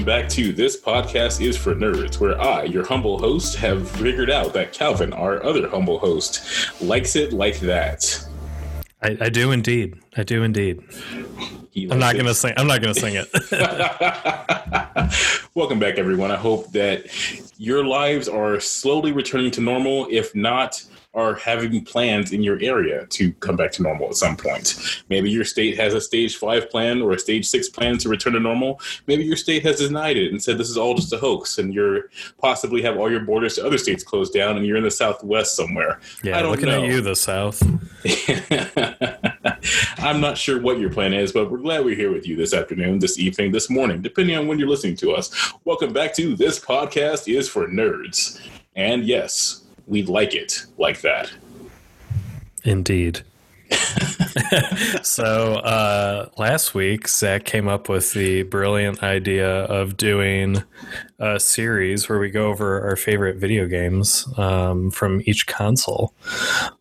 Ladies and gentlemen, welcome back to This Podcast is for Nerds, where I, your humble host, have figured out that Calvin, our other humble host, likes it like that. I, I do indeed. I do indeed. I'm not gonna sing. I'm not gonna sing it. Welcome back, everyone. I hope that your lives are slowly returning to normal. If not, are having plans in your area to come back to normal at some point. Maybe your state has a stage five plan or a stage six plan to return to normal. Maybe your state has denied it and said this is all just a hoax, and you're possibly have all your borders to other states closed down, and you're in the Southwest somewhere. Yeah, I don't looking know. at you, the South. I'm not sure what your plan is, but we're glad we're here with you this afternoon, this evening, this morning, depending on when you're listening to us. Welcome back to This Podcast is for Nerds. And yes, we like it like that. Indeed. so uh, last week, Zach came up with the brilliant idea of doing a series where we go over our favorite video games um, from each console.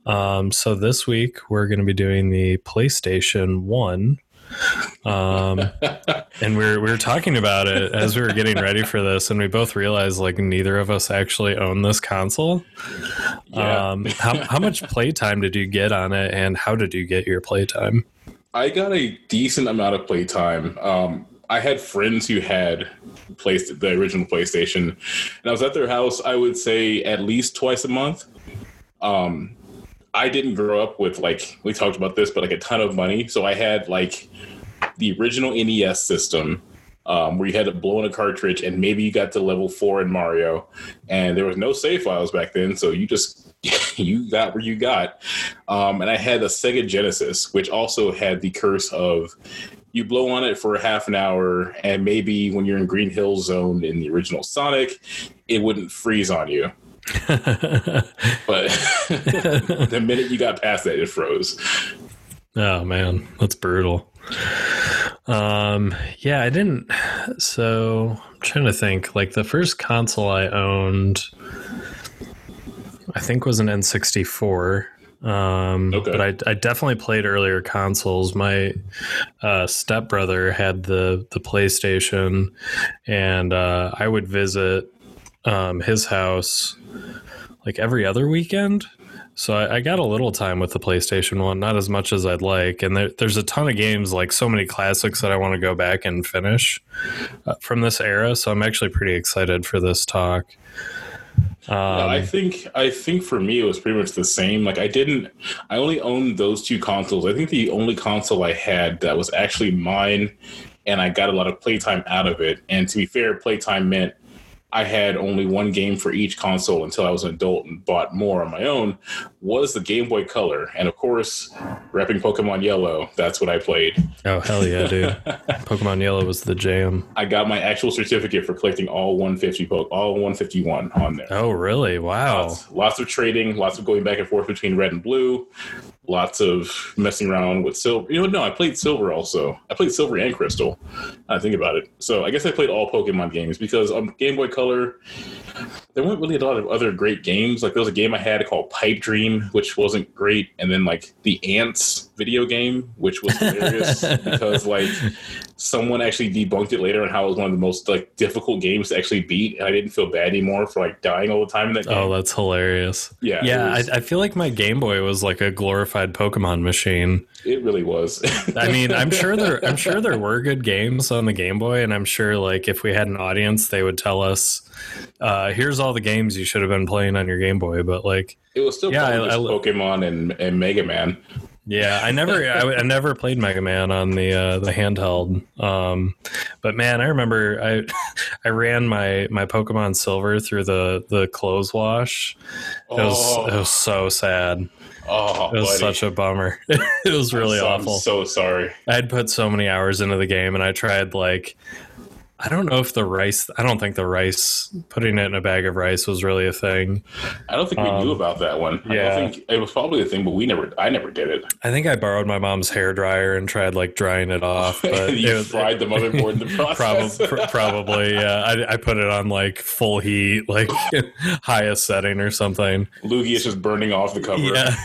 Um, so this week, we're going to be doing the PlayStation 1 um, and we are we were talking about it as we were getting ready for this, and we both realized like neither of us actually own this console. Yeah. Um, how how much playtime did you get on it, and how did you get your playtime? I got a decent amount of playtime. Um, I had friends who had placed the original PlayStation, and I was at their house. I would say at least twice a month. Um, I didn't grow up with like we talked about this, but like a ton of money. So I had like the original NES system. Um, where you had to blow in a cartridge and maybe you got to level four in Mario, and there was no save files back then, so you just you got where you got. Um, and I had a Sega Genesis, which also had the curse of you blow on it for half an hour, and maybe when you're in Green Hill Zone in the original Sonic, it wouldn't freeze on you. But the minute you got past that, it froze. Oh man, that's brutal. Um, yeah, I didn't. So I'm trying to think. Like the first console I owned, I think was an N64. Um, Okay. but I, I definitely played earlier consoles. My uh, stepbrother had the the PlayStation, and uh, I would visit um, his house like every other weekend. So I, I got a little time with the PlayStation One, not as much as I'd like. And there, there's a ton of games, like so many classics that I want to go back and finish uh, from this era. So I'm actually pretty excited for this talk. Um, Yeah, I think I think for me it was pretty much the same. Like I didn't I only owned those two consoles. I think the only console I had that was actually mine and I got a lot of playtime out of it. And to be fair, playtime meant I had only one game for each console until I was an adult and bought more on my own was the Game Boy Color. And of course, repping Pokemon Yellow, that's what I played. oh hell yeah, dude! Pokemon Yellow was the jam. I got my actual certificate for collecting all 150 po- all 151 on there. Oh really? Wow. Lots, lots of trading, lots of going back and forth between red and blue, lots of messing around with silver. You know, no, I played silver also. I played silver and crystal. I think about it. So I guess I played all Pokemon games because on Game Boy Color, there weren't really a lot of other great games. Like there was a game I had called Pipe Dream, which wasn't great, and then like the Ants video game, which was hilarious because like someone actually debunked it later on how it was one of the most like difficult games to actually beat, and I didn't feel bad anymore for like dying all the time in that game. Oh, that's hilarious. Yeah, Yeah, was- I, I feel like my Game Boy was like a glorified Pokemon machine. It really was. I mean, I'm sure there I'm sure there were good games on the Game Boy, and I'm sure like if we had an audience, they would tell us, uh, "Here's all the games you should have been playing on your Game Boy." But like, it was still Yeah, I- I- Pokemon and, and Mega Man. Yeah, I never I, I never played Mega Man on the uh, the handheld. Um, but man, I remember I I ran my my Pokemon Silver through the the clothes wash. It was Oh. it was so sad. Oh, It was buddy. such a bummer. it was really I'm so- awful. I'm so sorry. I'd put so many hours into the game and I tried like I don't know if the rice. I don't think the rice putting it in a bag of rice was really a thing. I don't think we Um, knew about that one. I yeah. don't think it was probably a thing, but we never. I never did it. I think I borrowed my mom's hair dryer and tried like drying it off, but you it was- fried the motherboard in the process. Probably, probably, yeah. I, I put it on like full heat, like highest setting or something. Loogie is just burning off the cover. Yeah,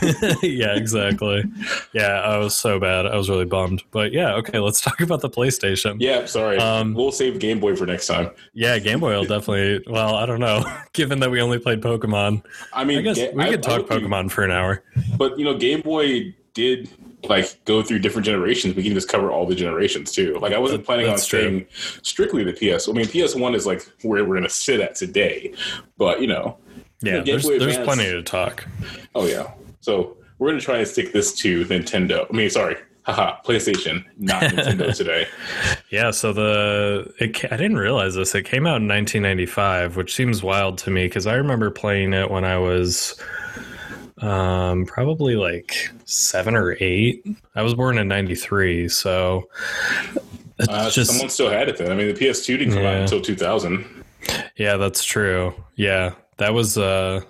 yeah, exactly. Yeah, I was so bad. I was really bummed. But yeah, okay, let's talk about the PlayStation. Yeah, sorry. Um, we'll save Game Boy for next time. Yeah, Game Boy will definitely. Well, I don't know. Given that we only played Pokemon, I mean, I guess we I- could talk Pokemon for an hour. but you know, Game Boy did like go through different generations. We can just cover all the generations too. Like I wasn't That- planning on staying strictly the PS. I mean, PS One is like where we're gonna sit at today. But you know, Yeah, Game there's there's plenty to talk. oh yeah. So we're gonna try and stick this to Nintendo. I mean, sorry, haha, PlayStation, not Nintendo today. Yeah, so the it I didn't realize this. It came out in 1995, which seems wild to me because I remember playing it when I was um probably like 7 or 8. I was born in 93, so it's Uh, just someone still had it then. I mean, the PS2 didn't come out until 2000. Yeah, that's true. Yeah. That was uh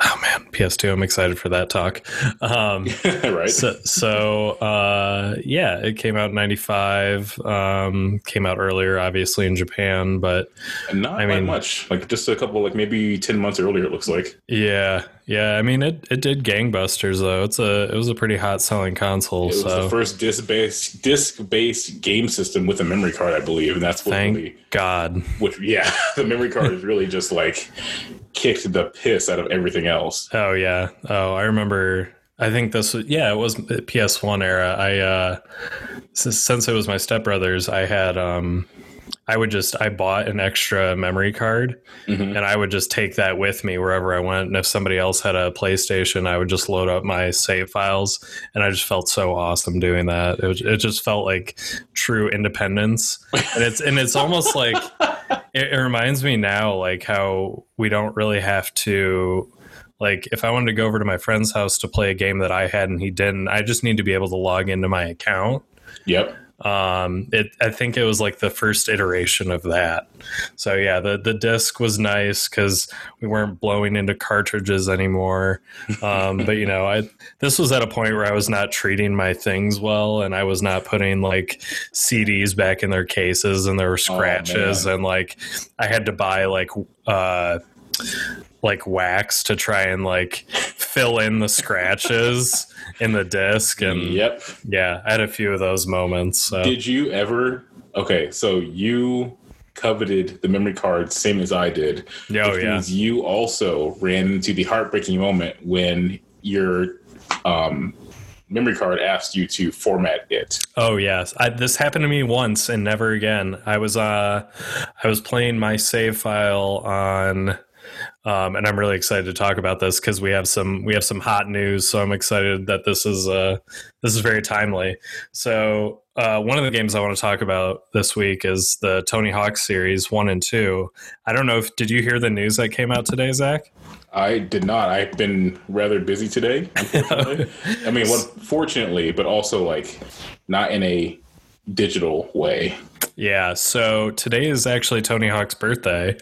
oh man, PS2. I'm excited for that talk. Um right? so, so uh, yeah, it came out in '95. Um, came out earlier, obviously in Japan, but And not I mean- much. Like just a couple, like maybe 10 months earlier. It looks like. yeah, yeah. I mean, it, it did gangbusters though. It's a it was a pretty hot selling console. It was so the first disc-based disc-based game system with a memory card, I believe, and that's what thank really, God. which yeah, the memory card is really just like kicked the piss out of everything else. Oh yeah. Oh, I remember. I think this was yeah, it was PS1 era. I uh since, since it was my stepbrother's, I had um I would just I bought an extra memory card Mhm. and I would just take that with me wherever I went. And if somebody else had a PlayStation, I would just load up my save files, and I just felt so awesome doing that. It, was, it just felt like true independence, and it's and it's almost like it, it reminds me now like how we don't really have to. Like if I wanted to go over to my friend's house to play a game that I had and he didn't, I just need to be able to log into my account Yep. Um it i think it was like the first iteration of that. So yeah the the disc was nice because we weren't blowing into cartridges anymore. Um but you know i this was at a point where i was not treating my things well and i was not putting like cds back in their cases and there were scratches and like i had to buy like uh like wax to try and like fill in the scratches in the disc and Yep. yeah, I had a few of those moments. So. Did you ever? Okay, so you coveted the memory card same as I did. oh yeah, means you also ran into the heartbreaking moment when your um, memory card asked you to format it. oh yes. I, this happened to me once and never again. I was uh, I was playing my save file on. Um, and I'm really excited to talk about this because we have some we have some hot news. So I'm excited that this is uh, this is very timely. So uh, one of the games I want to talk about this week is the Tony Hawk series one and two. I don't know if did you hear the news that came out today, Zach? I did not. I've been rather busy today, unfortunately. I mean, well, fortunately, but also like not in a digital way. Yeah, so today is actually Tony Hawk's birthday.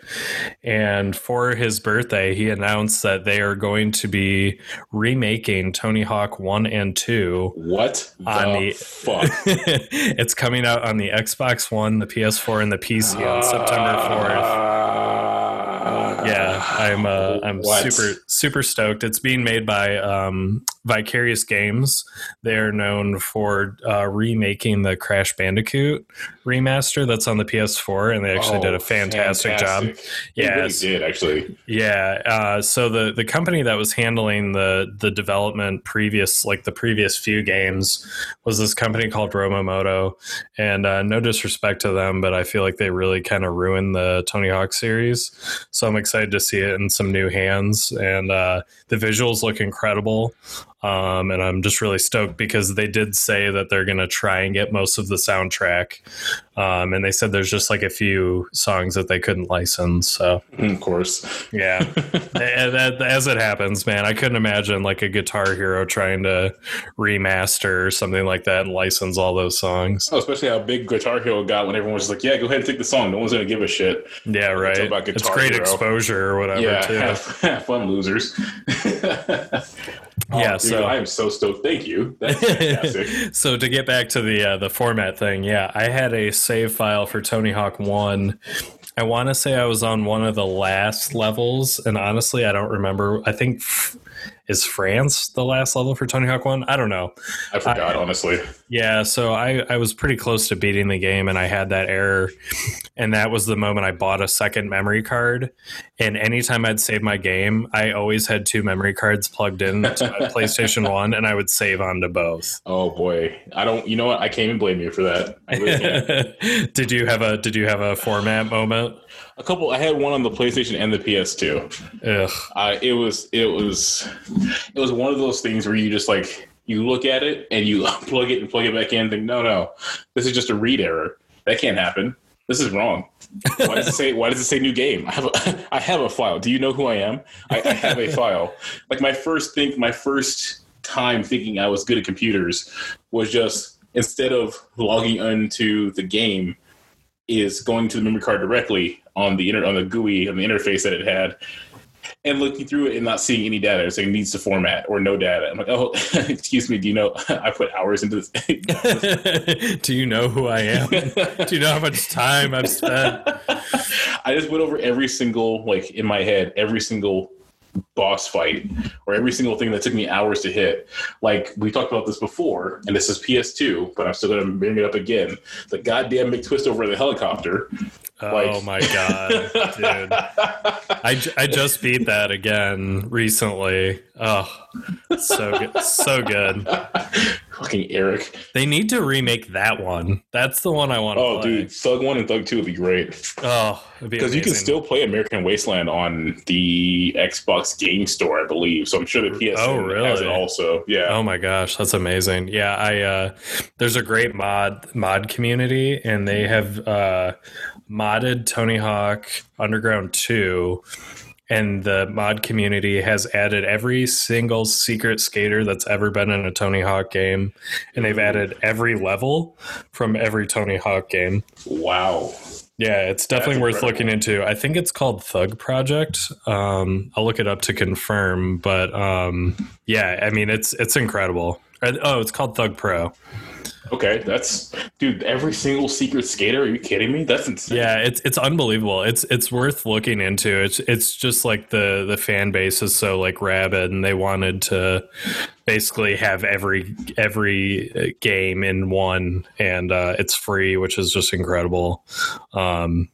And for his birthday, he announced that they are going to be remaking Tony Hawk 1 and 2. What the, On the- fuck? it's coming out on the Xbox One, the PS4, and the PC on September 4th. I'm uh, I'm What? super super stoked. It's being made by um, Vicarious Games. They are known for uh, remaking the Crash Bandicoot remaster that's on the PS4, and they actually did Oh, a fantastic, job. Yeah, They really did actually. Yeah. Uh, so the the company that was handling the the development previous, like the previous few games, was this company called Robomodo. And uh, no disrespect to them, but I feel like they really kind of ruined the Tony Hawk series. So I'm excited to see it in some new hands, and uh, the visuals look incredible. Um, and I'm just really stoked because they did say that they're going to try and get most of the soundtrack. Um, and they said there's just like a few songs that they couldn't license. So, of course. Yeah. as it happens, man, I couldn't imagine like a Guitar Hero trying to remaster or something like that and license all those songs. Oh, especially how big Guitar Hero got when everyone was like, yeah, go ahead and take the song. No one's going to give a shit. Yeah, right. About Guitar It's great Hero. exposure or whatever, yeah, too. Have, have fun, losers. yeah, oh, so I am so stoked. Thank you. That's fantastic. so to get back to the uh, the format thing, yeah, I had a save file for Tony Hawk One. I want to say I was on one of the last levels, and honestly, I don't remember. I think is France the last level for Tony Hawk One? I don't know. I forgot, I, honestly. Yeah, so I, I was pretty close to beating the game, and I had that error, and that was the moment I bought a second memory card. And anytime I'd save my game, I always had two memory cards plugged in to my PlayStation One, and I would save onto both. Oh boy, I don't. You know what? I can't even blame you for that. Really did you have a Did you have a format moment? A couple. I had one on the PlayStation and the PS2. Ugh. Uh, it was. It was. It was one of those things where you just like you look at it and you plug it and plug it back in. And think, no, no, this is just a read error. That can't happen. This is wrong. Why does it say? Why does it say new game? I have a, I have a file. Do you know who I am? I, I have a file. Like my first think, my first time thinking I was good at computers was just instead of logging into the game, is going to the memory card directly on the inter- on the GUI on the interface that it had, and looking through it and not seeing any data, saying it needs to format or no data. I'm like, oh, excuse me. Do you know I put hours into this? do you know who I am? do you know how much time I've spent? I just went over every single like in my head, every single boss fight or every single thing that took me hours to hit. Like we talked about this before, and this is PS2, but I'm still going to bring it up again. The goddamn McTwist over the helicopter. Oh like, my god, dude! I, I just beat that again recently. Oh, so good, so good. Fucking Eric. They need to remake that one. That's the one I want. to Oh, play. dude, Thug One and Thug Two would be great. Oh, because be you can still play American Wasteland on the Xbox Game Store, I believe. So I'm sure the PS oh, really? has it also. Yeah. Oh my gosh, that's amazing. Yeah, I uh, there's a great mod mod community, and they have. Uh, modded Tony Hawk Underground 2 and the mod community has added every single secret skater that's ever been in a Tony Hawk game and they've added every level from every Tony Hawk game. Wow. Yeah, it's definitely That's worth incredible. looking into. I think it's called Thug Project. Um, I'll look it up to confirm, but um, yeah, I mean it's it's incredible. Oh, it's called Thug Pro. Okay, that's dude. Every single secret skater. Are you kidding me? That's insane. Yeah, it's it's unbelievable. It's it's worth looking into. It's it's just like the the fan base is so like rabid, and they wanted to basically have every every uh, game in one, and uh, it's free, which is just incredible. Um,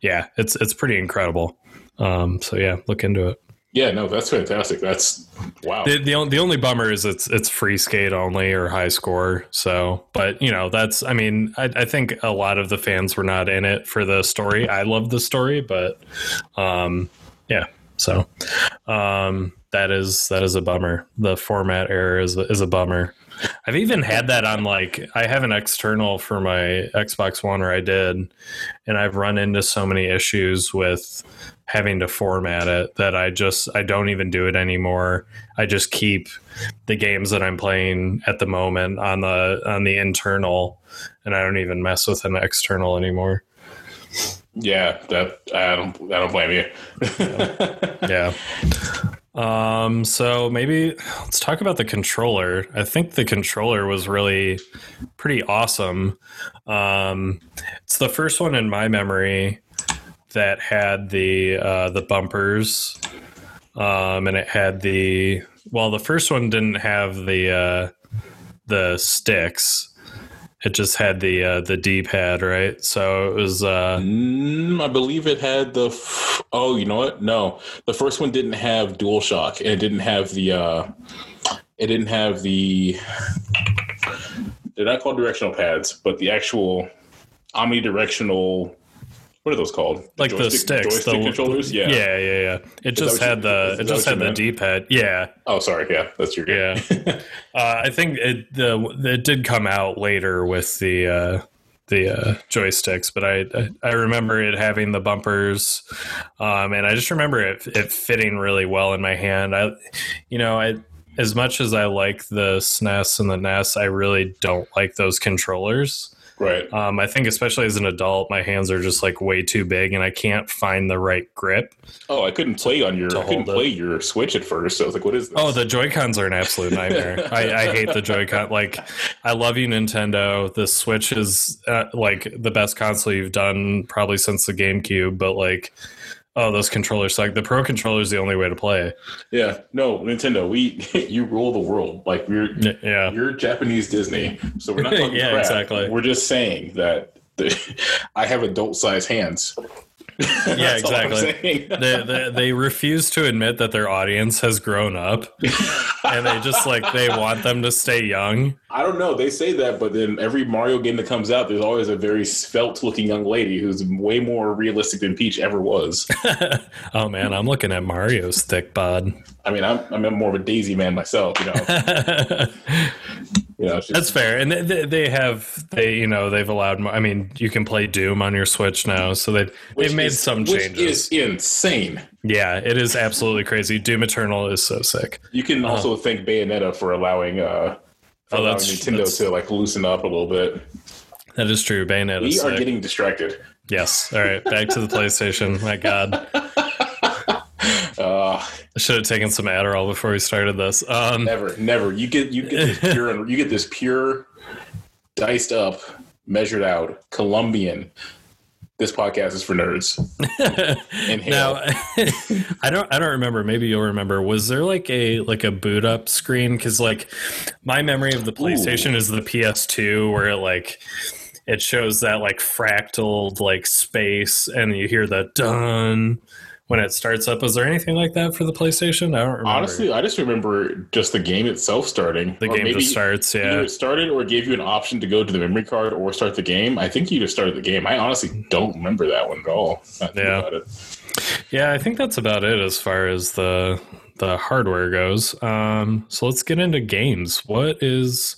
yeah, it's it's pretty incredible. Um, so yeah, look into it. Yeah, no, that's fantastic. That's wow. The, the the only bummer is it's it's free skate only or high score. So, but you know, that's I mean, I, I think a lot of the fans were not in it for the story. I love the story, but um, yeah. So, um, that is that is a bummer. The format error is is a bummer. I've even had that on like I have an external for my Xbox One, or I did, and I've run into so many issues with having to format it that I just I don't even do it anymore. I just keep the games that I'm playing at the moment on the on the internal and I don't even mess with an external anymore. Yeah, that I don't I don't blame you. yeah. Um so maybe let's talk about the controller. I think the controller was really pretty awesome. Um it's the first one in my memory that had the uh, the bumpers, um, and it had the well, the first one didn't have the uh, the sticks. It just had the uh, the D pad, right? So it was. Uh, mm, I believe it had the. F- oh, you know what? No, the first one didn't have Dual Shock, and it didn't have the. Uh, it didn't have the. They're not called directional pads, but the actual omnidirectional what are those called? like the sticks, joystick the controllers. Yeah. yeah, yeah, yeah. It just what you- had the is it just had the? D pad. Yeah, Oh, sorry. Yeah, that's your game. yeah. uh, I think it the it did come out later with the uh, the uh, joysticks, but I I remember it having the bumpers, um, and I just remember it it fitting really well in my hand. I, you know, I as much as I like the SNES and the NES, I really don't like those controllers. Right. Um, I think especially as an adult, my hands are just like way too big, and I can't find the right grip. Oh, I couldn't play on your. I couldn't it. play your Switch at first. So I was like, "What is this?" Oh, the Joy Cons are an absolute nightmare. I, I hate the Joy Con. Like, I love you, Nintendo. The Switch is uh, like the best console you've done probably since the GameCube. But like, oh, those controllers suck. The Pro controller is the only way to play. yeah. No, Nintendo. We you rule the world. Like we're Y- Yeah, you're Japanese Disney. So we're not talking Yeah, crap. exactly. We're just saying that the, I have adult size hands. yeah, That's all I'm exactly. they, they, they refuse to admit that their audience has grown up, and they just like they want them to stay young. I don't know. They say that, but then every Mario game that comes out, there's always a very svelte looking young lady who's way more realistic than Peach ever was. oh man, I'm looking at Mario's thick bod. I mean, I'm, I'm more of a Daisy man myself, you know. You know, just- That's fair, and they- they, have they you know they've allowed. I mean, you can play Doom on your Switch now, so they they've made is- some which changes. is insane. Yeah, it is absolutely crazy. Doom Eternal is so sick. You can also thank Bayonetta for allowing uh, for Oh, allowing Nintendo that's- to like loosen up a little bit. That is true. Bayonetta We are sick. getting distracted. yes. All right, back to the PlayStation. My God, Uh, I should have taken some Adderall before we started this. Um, never, never. You get you get this pure you get this pure, diced up, measured out Colombian. This podcast is for nerds. Now, I don't, I don't remember. Maybe you'll remember. Was there like a like a boot up screen? Because like my memory of the PlayStation is the PS2, where it like it shows that like fractal like space, and you hear the dun when it starts up. Was there anything like that for the PlayStation? I don't remember. Honestly, I just remember just the game itself starting. the Or game maybe just starts. Either Yeah, it started or gave you an option to go to the memory card or start the game. I think you just started the game. I honestly don't remember that one at all. Yeah. about it. yeah. I think that's about it as far as the the hardware goes. Um, so let's get into games. What is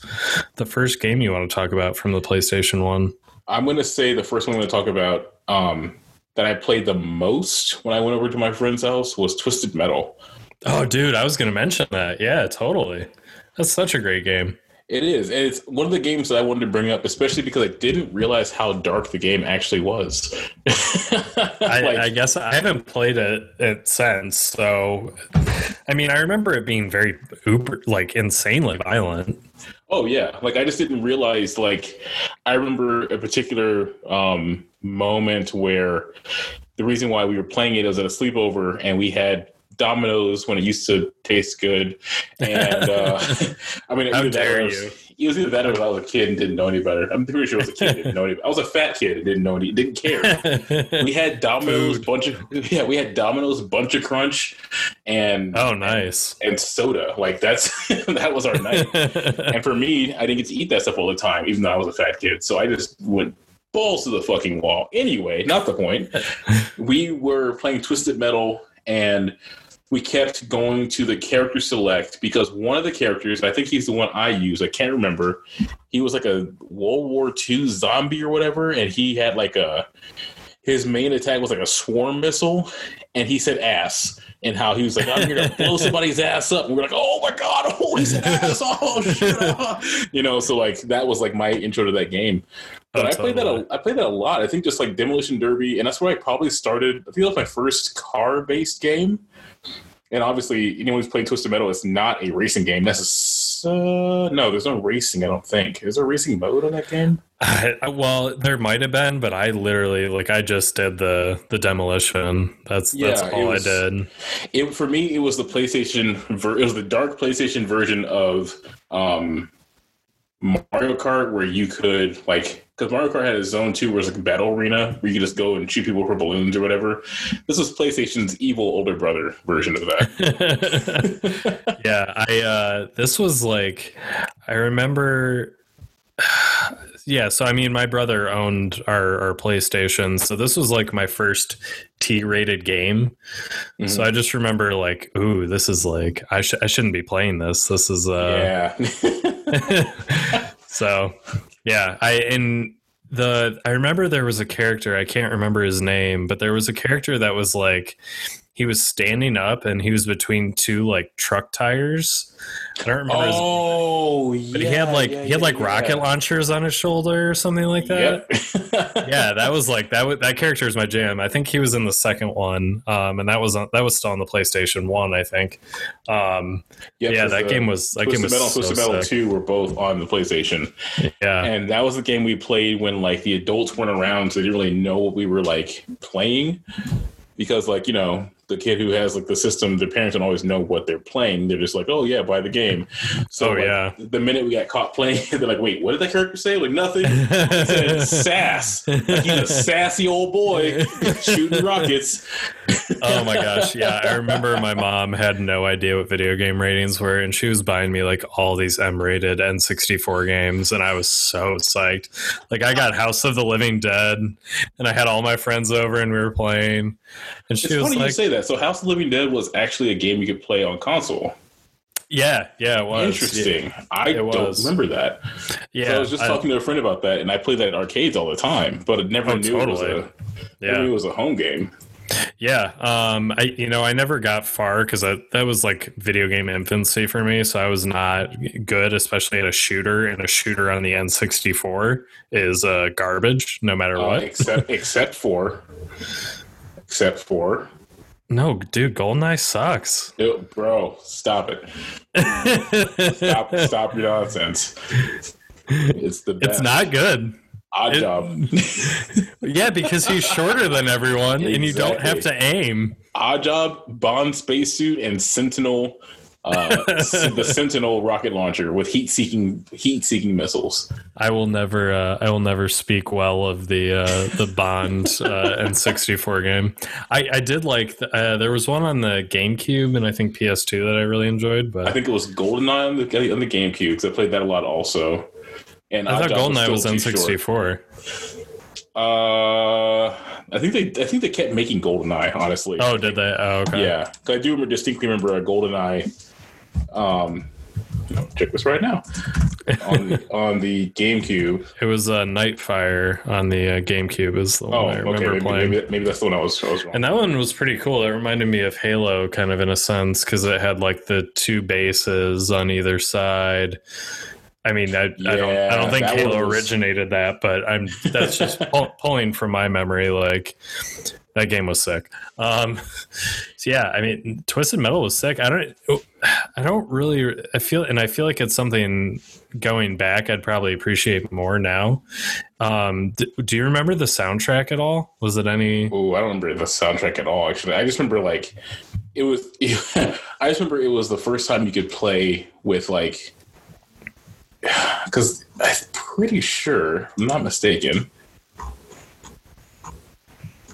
the first game you want to talk about from the PlayStation One? I'm going to say the first one I'm going to talk about um, that I played the most when I went over to my friend's house was Twisted Metal. Oh, dude, I was going to mention that. Yeah, totally. That's such a great game. It is. And it's one of the games that I wanted to bring up, especially because I didn't realize how dark the game actually was. I, I guess I haven't played it, it since. So, I mean, I remember it being very uber, like insanely violent. Oh yeah, like I just didn't realize. Like I remember a particular um, moment where the reason why we were playing it was at a sleepover, and we had Domino's when it used to taste good. And uh, I mean, How dare was- you. It was either that or I was a kid and didn't know any better. I'm pretty sure I was a kid and didn't know any. I was a fat kid and didn't know any. Didn't care. We had Domino's Food. bunch of yeah. We had Domino's bunch of crunch, and oh, nice. and soda. Like that's that was our night. And for me, I didn't get to eat that stuff all the time, even though I was a fat kid. So I just went balls to the fucking wall. Anyway, not the point. We were playing Twisted Metal and we kept going to the character select because one of the characters, I think he's the one I use, I can't remember. He was like a World War II zombie or whatever, and he had like a his main attack was like a swarm missile, and he said ass. And how he was like, I'm here to blow somebody's ass up. And we're like, oh my God, oh, he's an ass. Oh, shit. ah." You know, so like that was like my intro to that game. But I played that a, I played that a lot. I think just like Demolition Derby, and that's where I probably started. I think that was my first car based game. And obviously, anyone who's played Twisted Metal, it's not a racing game. Necess- uh, no, there's no racing. I don't think. Is there a racing mode on that game? I, well, there might have been, but I literally like I just did the the demolition. That's that's Yeah, it all was- I did. It for me, it was the PlayStation. Ver- it was the dark PlayStation version of um, Mario Kart, where you could like because Mario Kart had a zone too, where it's like a battle arena where you could just go and shoot people for balloons or whatever. This was PlayStation's evil older brother version of that. yeah, I uh this was like I remember yeah. So I mean, my brother owned our, our PlayStation, so this was like my first T-rated game. Mhm. So I just remember like, ooh, this is like I sh- I shouldn't be playing this. This is uh. yeah. so yeah, I in the I remember there was a character I can't remember his name, but there was a character that was like he was standing up and he was between two like truck tires. I don't remember his oh, yeah. But he had like he had like rocket launchers on his shoulder or something like that. Yep. yeah, that was like that. Was, that character is my jam. I think he was in the second one, um, and that was on, that was still on the PlayStation One. I think. Um, Yep, yeah, that the game was that Twisted game was Metal, so Twisted Metal. Two were both on the PlayStation, Yeah, and that was the game we played when like the adults weren't around, so they didn't really know what we were like playing. Because like you know the kid who has like the system, their parents don't always know what they're playing. They're just like, oh yeah, buy the game. So Oh, like, yeah. the minute we got caught playing, they're like, wait, what did that character say? Like nothing. He said sass. Like he's a sassy old boy shooting rockets. Oh my gosh yeah i remember my mom had no idea what video game ratings were and she was buying me like all these m-rated n64 games and i was so psyched like i got house of the living dead and i had all my friends over and we were playing and she It's was funny you say that. So House of the Living Dead was actually a game you could play on console. yeah yeah it was Interesting. I It don't was. remember that. yeah so I was just I- talking to a friend about that, and I played that at arcades all the time, but I never Oh, knew it was totally. a never yeah knew it was a home game. Yeah, um, I you know I never got far because that that was like video game infancy for me, so I was not good, especially at a shooter. And a shooter on the N64 is uh, garbage, no matter Uh, what. except except for except for no, dude, GoldenEye sucks. Ew, bro, stop it. Stop stop your nonsense. It's the best. it's not good. Odd it- job. Yeah, because he's shorter than everyone, and you don't have to aim. odd job, Bond spacesuit, and Sentinel uh, the Sentinel rocket launcher with heat seeking heat seeking missiles. I will never, uh, I will never speak well of the uh, the Bond uh, N64 game. I, I did like. The, uh, there was one on the GameCube and I think PS2 that I really enjoyed, But I think it was GoldenEye on the on the GameCube because I played that a lot also. And I, thought GoldenEye was still too. N64. Uh, I think they I think they kept making GoldenEye. Honestly, Oh, did they? Oh, okay. yeah. I do remember distinctly remember a GoldenEye. Um, check this right now on the, on the GameCube. It was uh, Nightfire on the uh, GameCube. Is the one Oh, I okay. remember Maybe, playing. maybe, maybe that's the one I was, I was wrong. And that one was pretty cool. It reminded me of Halo, kind of in a sense, because it had like the two bases on either side. I mean, I, I don't, I don't think Halo was- originated that, but I'm that's just pull, pulling from my memory. Like that game was sick. Um, so yeah, I mean, Twisted Metal was sick. I don't, I don't really, I feel, and I feel like it's something going back. I'd probably appreciate more now. Um, d- do you remember the soundtrack at all? Was it any? Oh, I don't remember the soundtrack at all. Actually, I just remember like it was. I just remember it was the first time you could play with like because I'm pretty sure, I'm not mistaken.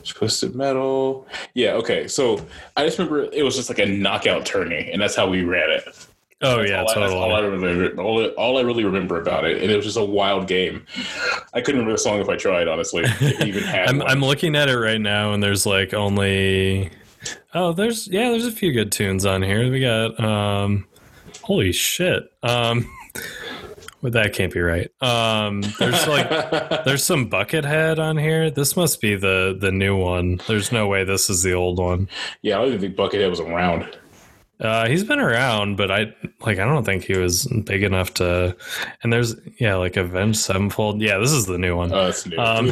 Twisted Metal. Yeah, okay. So I just remember it was just like a knockout tourney, and that's how we ran it. Oh yeah, all, I, all I remember. All, all I really remember about it, and it was just a wild game. I couldn't remember the song if I tried, honestly. Even had I'm. I'm looking at it right now, and there's like only. Oh, there's yeah, there's a few good tunes on here. We got um, holy shit. Um, well, that can't be right. Um, there's like there's some Buckethead on here. This must be the the new one. There's no way this is the old one. yeah, I don't even think Buckethead was around. Uh, he's been around, but I like I don't think he was big enough to. And there's yeah, like Avenged Sevenfold. Yeah, this is the new one. Oh, that's new. Um,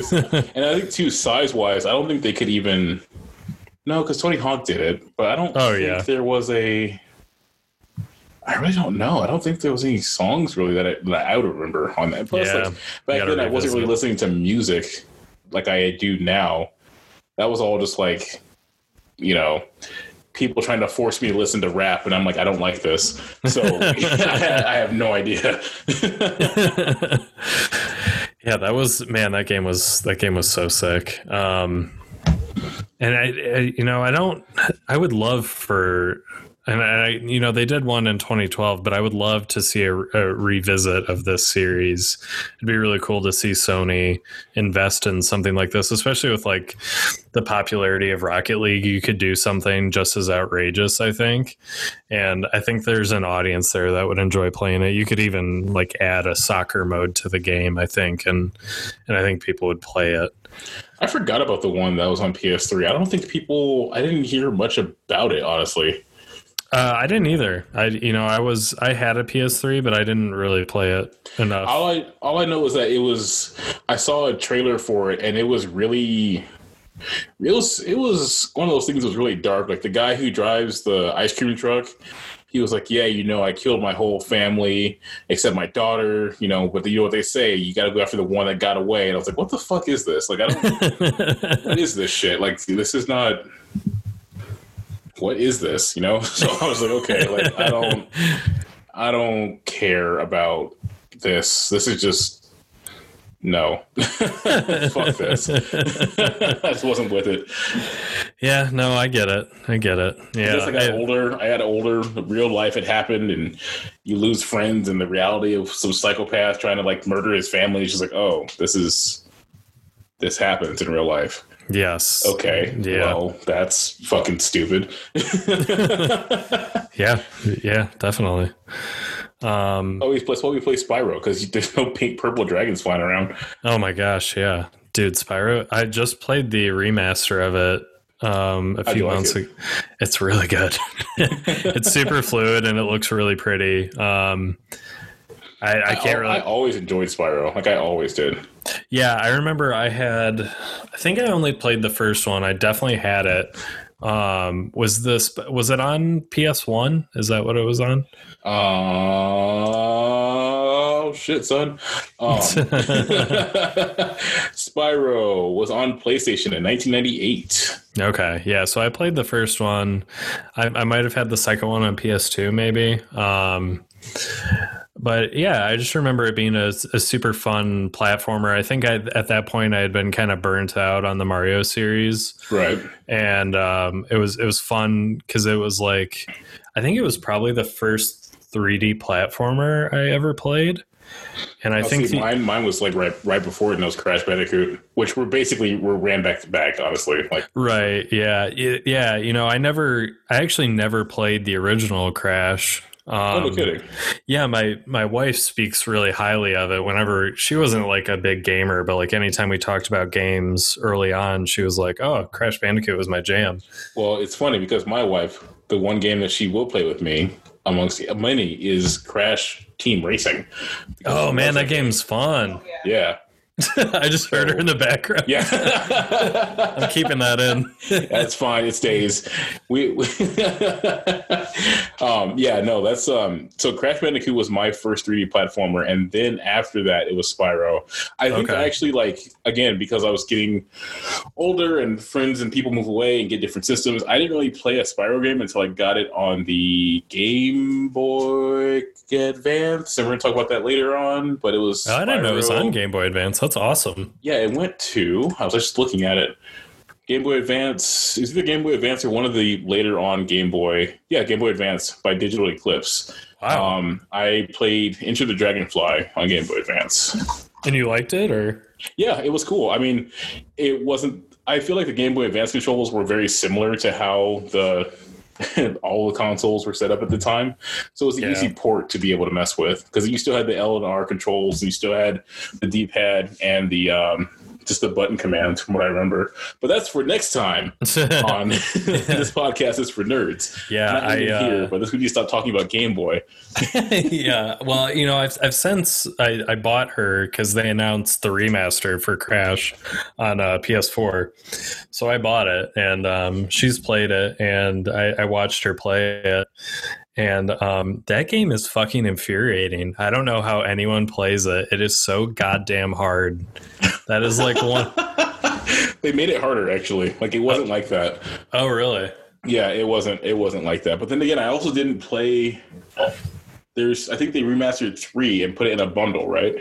and I think too, size wise, I don't think they could even. No, because Tony Hawk did it, but I don't Oh, think yeah. there was a. I really don't know. I don't think there was any songs really that I, that I would remember on that. Plus, Yeah, like, back then, I wasn't really listening to music like I do now. That was all just like, you know, people trying to force me to listen to rap, and I'm like, I don't like this. So I have no idea. yeah, that was man. That game was that game was so sick. Um, and I, I, you know, I don't. I would love for And I, you know, they did one in 2012, but I would love to see a, a, revisit of this series. It'd be really cool to see Sony invest in something like this, especially with like the popularity of Rocket League. You could do something just as outrageous, I think. And I think there's an audience there that would enjoy playing it. You could even like add a soccer mode to the game, I think, and and I think people would play it. I forgot about the one that was on PS3. I don't think people. I didn't hear much about it, honestly. Uh, I didn't either. I you know I was I had a PS3, but I didn't really play it enough. All I all I know is that it was. I saw a trailer for it, and it was really. It was it was one of those things that was really dark. Like the guy who drives the ice cream truck, he was like, "Yeah, you know, I killed my whole family except my daughter. You know, but you know what they say, you got to go after the one that got away." And I was like, "What the fuck is this? Like, I don't. what is this shit? Like, this is not." What is this? You know? So I was like, okay, like I don't I don't care about this. This is just no. Fuck this. I just wasn't with it. Yeah, no, I get it. I get it. Yeah. I got I, older, I got older, real life had happened and you lose friends and the reality of some psychopath trying to like murder his family. Just like, oh, this is this happens in real life. Yes. Okay. Yeah. Well, that's fucking stupid. yeah. Yeah. Definitely. Um, oh, we play. Why we play Spyro because there's no pink purple dragons flying around. Oh my gosh! Yeah, dude, Spyro. I just played the remaster of it um, a few months like it? ago. It's really good. it's super fluid and it looks really pretty. Um, I, I, can't I, really. I always enjoyed Spyro, like I always did. Yeah, I remember I had. I think I only played the first one. I definitely had it. Um, was this was it on PS One? Is that what it was on? Oh shit, son! Um, Spyro was on PlayStation in 1998. Okay, yeah. So I played the first one. I, I might have had the second one on PS2, maybe. Um, but yeah, I just remember it being a, a super fun platformer. I think I, at that point I had been kind of burnt out on the Mario series, right? And um, it was it was fun because it was like I think it was probably the first 3D platformer I ever played. And I oh, think see, the, mine mine was like right right before it, and it was Crash Bandicoot, which were basically were ran back to back. Honestly, like right, yeah, yeah. You know, I never, I actually never played the original Crash. Um, no kidding. Yeah, my my wife speaks really highly of it. Whenever she wasn't like a big gamer, but like anytime we talked about games early on, she was like, "Oh, Crash Bandicoot was my jam." Well, it's funny because my wife, the one game that she will play with me amongst many is Crash Team Racing. Oh man, that game's fun. Yeah. I just heard her in the background. Yeah, I'm keeping that in. that's fine. It stays. We, we um, yeah, no, that's um. So Crash Bandicoot was my first 3D platformer, and then after that, it was Spyro. I think okay. I actually like again because I was getting older and friends and people move away and get different systems. I didn't really play a Spyro game until I got it on the Game Boy Advance, and we're gonna talk about that later on. But it was oh, I didn't know it was on Game Boy Advance. That's awesome. Yeah, it went to. I was just looking at it. Game Boy Advance is it the Game Boy Advance or one of the later on Game Boy. Yeah, Game Boy Advance by Digital Eclipse. Wow. Um, I played Enter the Dragonfly on Game Boy Advance. And you liked it, or? Yeah, it was cool. I mean, it wasn't. I feel like the Game Boy Advance controls were very similar to how the all the consoles were set up at the time. So it was an yeah. easy port to be able to mess with because you still had the L and R controls, and you still had the D pad and the um, just a button command from what I remember. But that's for next time on this podcast is for nerds. Yeah, Not I uh, here, but this would you stop talking about Game Boy. yeah, well, you know, I've I've since I, I bought her because they announced the remaster for Crash on uh, PS4, so I bought it and um, she's played it and I, I watched her play it and um, that game is fucking infuriating. I don't know how anyone plays it. It is so goddamn hard. That is like one. they made it harder, actually. Like it wasn't like that. Oh, really? Yeah, it wasn't. It wasn't like that. But then again, I also didn't play. There's, I think they remastered three and put it in a bundle, right?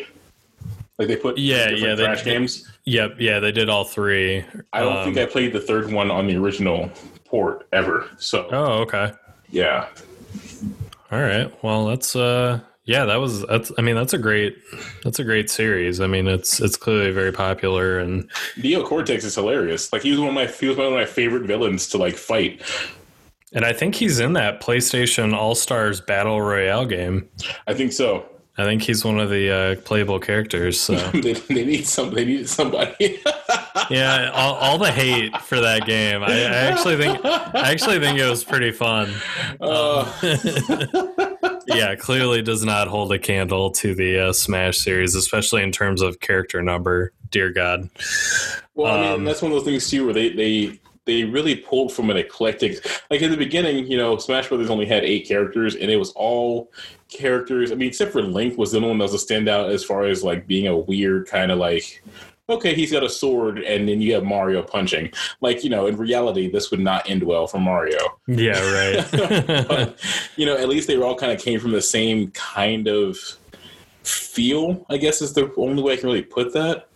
Like they put yeah, yeah, they, Crash games. Yep, yeah, they did all three. I don't um, think I played the third one on the original port ever. So oh, okay. yeah. All right. Well, that's uh yeah, that was that's I mean, that's a great that's a great series. I mean, it's it's clearly very popular and Neo Cortex is hilarious. Like he was one of my he was one of my favorite villains to like fight. and I think he's in that PlayStation All-Stars Battle Royale game. I think so. I think he's one of the uh, playable characters. So they, they need some. They need somebody. yeah, all, all the hate for that game. I, I actually think I actually think it was pretty fun. Uh, yeah, clearly does not hold a candle to the uh, Smash series, especially in terms of character number. Dear God. well, I mean, Um, that's one of those things too, where they they they really pulled from an eclectic. Like in the beginning, you know, Smash Brothers only had eight characters, and it was all characters. I mean, except for Link was the only one that was a standout as far as like being a weird kind of like. Okay, he's got a sword, and then you have Mario punching. Like you know, in reality, this would not end well for Mario. Yeah, right. but you know, at least they all kind of came from the same kind of feel. I guess is the only way I can really put that.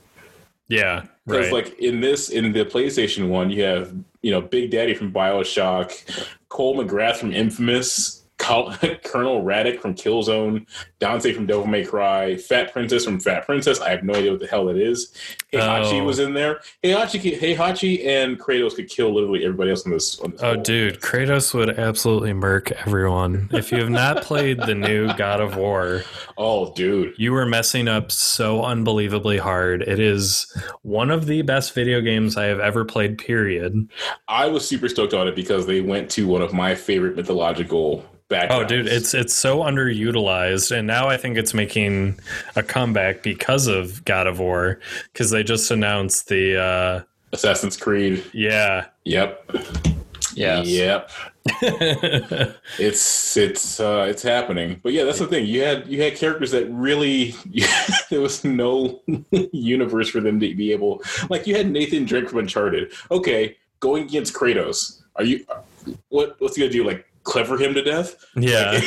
yeah, Because right. like in this, in the PlayStation one, you have you know Big Daddy from Bioshock, Cole McGrath from Infamous. Col- Colonel Radec from Killzone, Dante from Devil May Cry, Fat Princess from Fat Princess. I have no idea what the hell it is. Heihachi Oh. was in there. Heihachi, Heihachi and Kratos could kill literally everybody else on this. On this Oh, dude, Kratos would absolutely murk everyone. If you have not played the new God of War, Oh, dude. you were messing up so unbelievably hard. It is one of the best video games I have ever played, period. I was super stoked on it because they went to one of my favorite mythological backgrounds. Oh, dude, it's it's so underutilized, and now I think it's making a comeback because of God of War, because they just announced the uh, Assassin's Creed. yeah, Yep. Yes. Yep. It's it's uh it's happening. But yeah, that's the thing. You had you had characters that really there was no universe for them to be able like you had Nathan Drake from Uncharted. Okay, going against Kratos. Are you what what's he gonna do? Like clever him to death? yeah.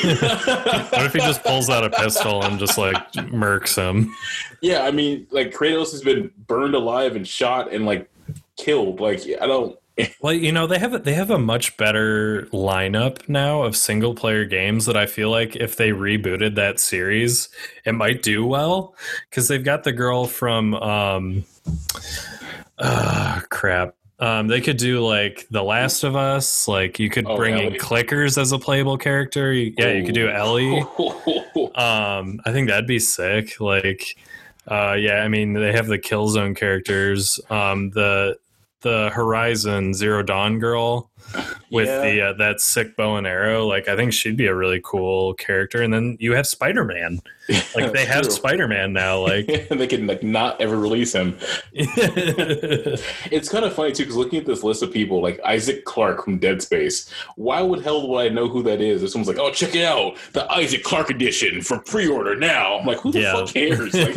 what if he just pulls out a pistol and just like murks him? Yeah, I mean, like Kratos has been burned alive and shot and like killed. Like I don't. Well, you know they have a, they have a much better lineup now of single player games that I feel like if they rebooted that series, it might do well because they've got the girl from um, uh, crap. Um, they could do like The Last of Us. Like you could Oh, bring in clickers as a playable character. You- yeah, you could do Ellie. Um, I think that'd be sick. Like, uh, yeah, I mean, they have the Killzone characters. Um, the the Horizon Zero Dawn girl with Yeah. the uh, that sick bow and arrow. Like, I think she'd be a really cool character. And then you have Spider Man. Like, they have Spider Man now. Like, they can like not ever release him. It's kind of funny too because looking at this list of people like Isaac Clarke from Dead Space, why would hell would I know who that is? If someone's like, "Oh, check it out, the Isaac Clarke edition for pre-order now," I'm like, "Who the Yeah. fuck cares?" Like,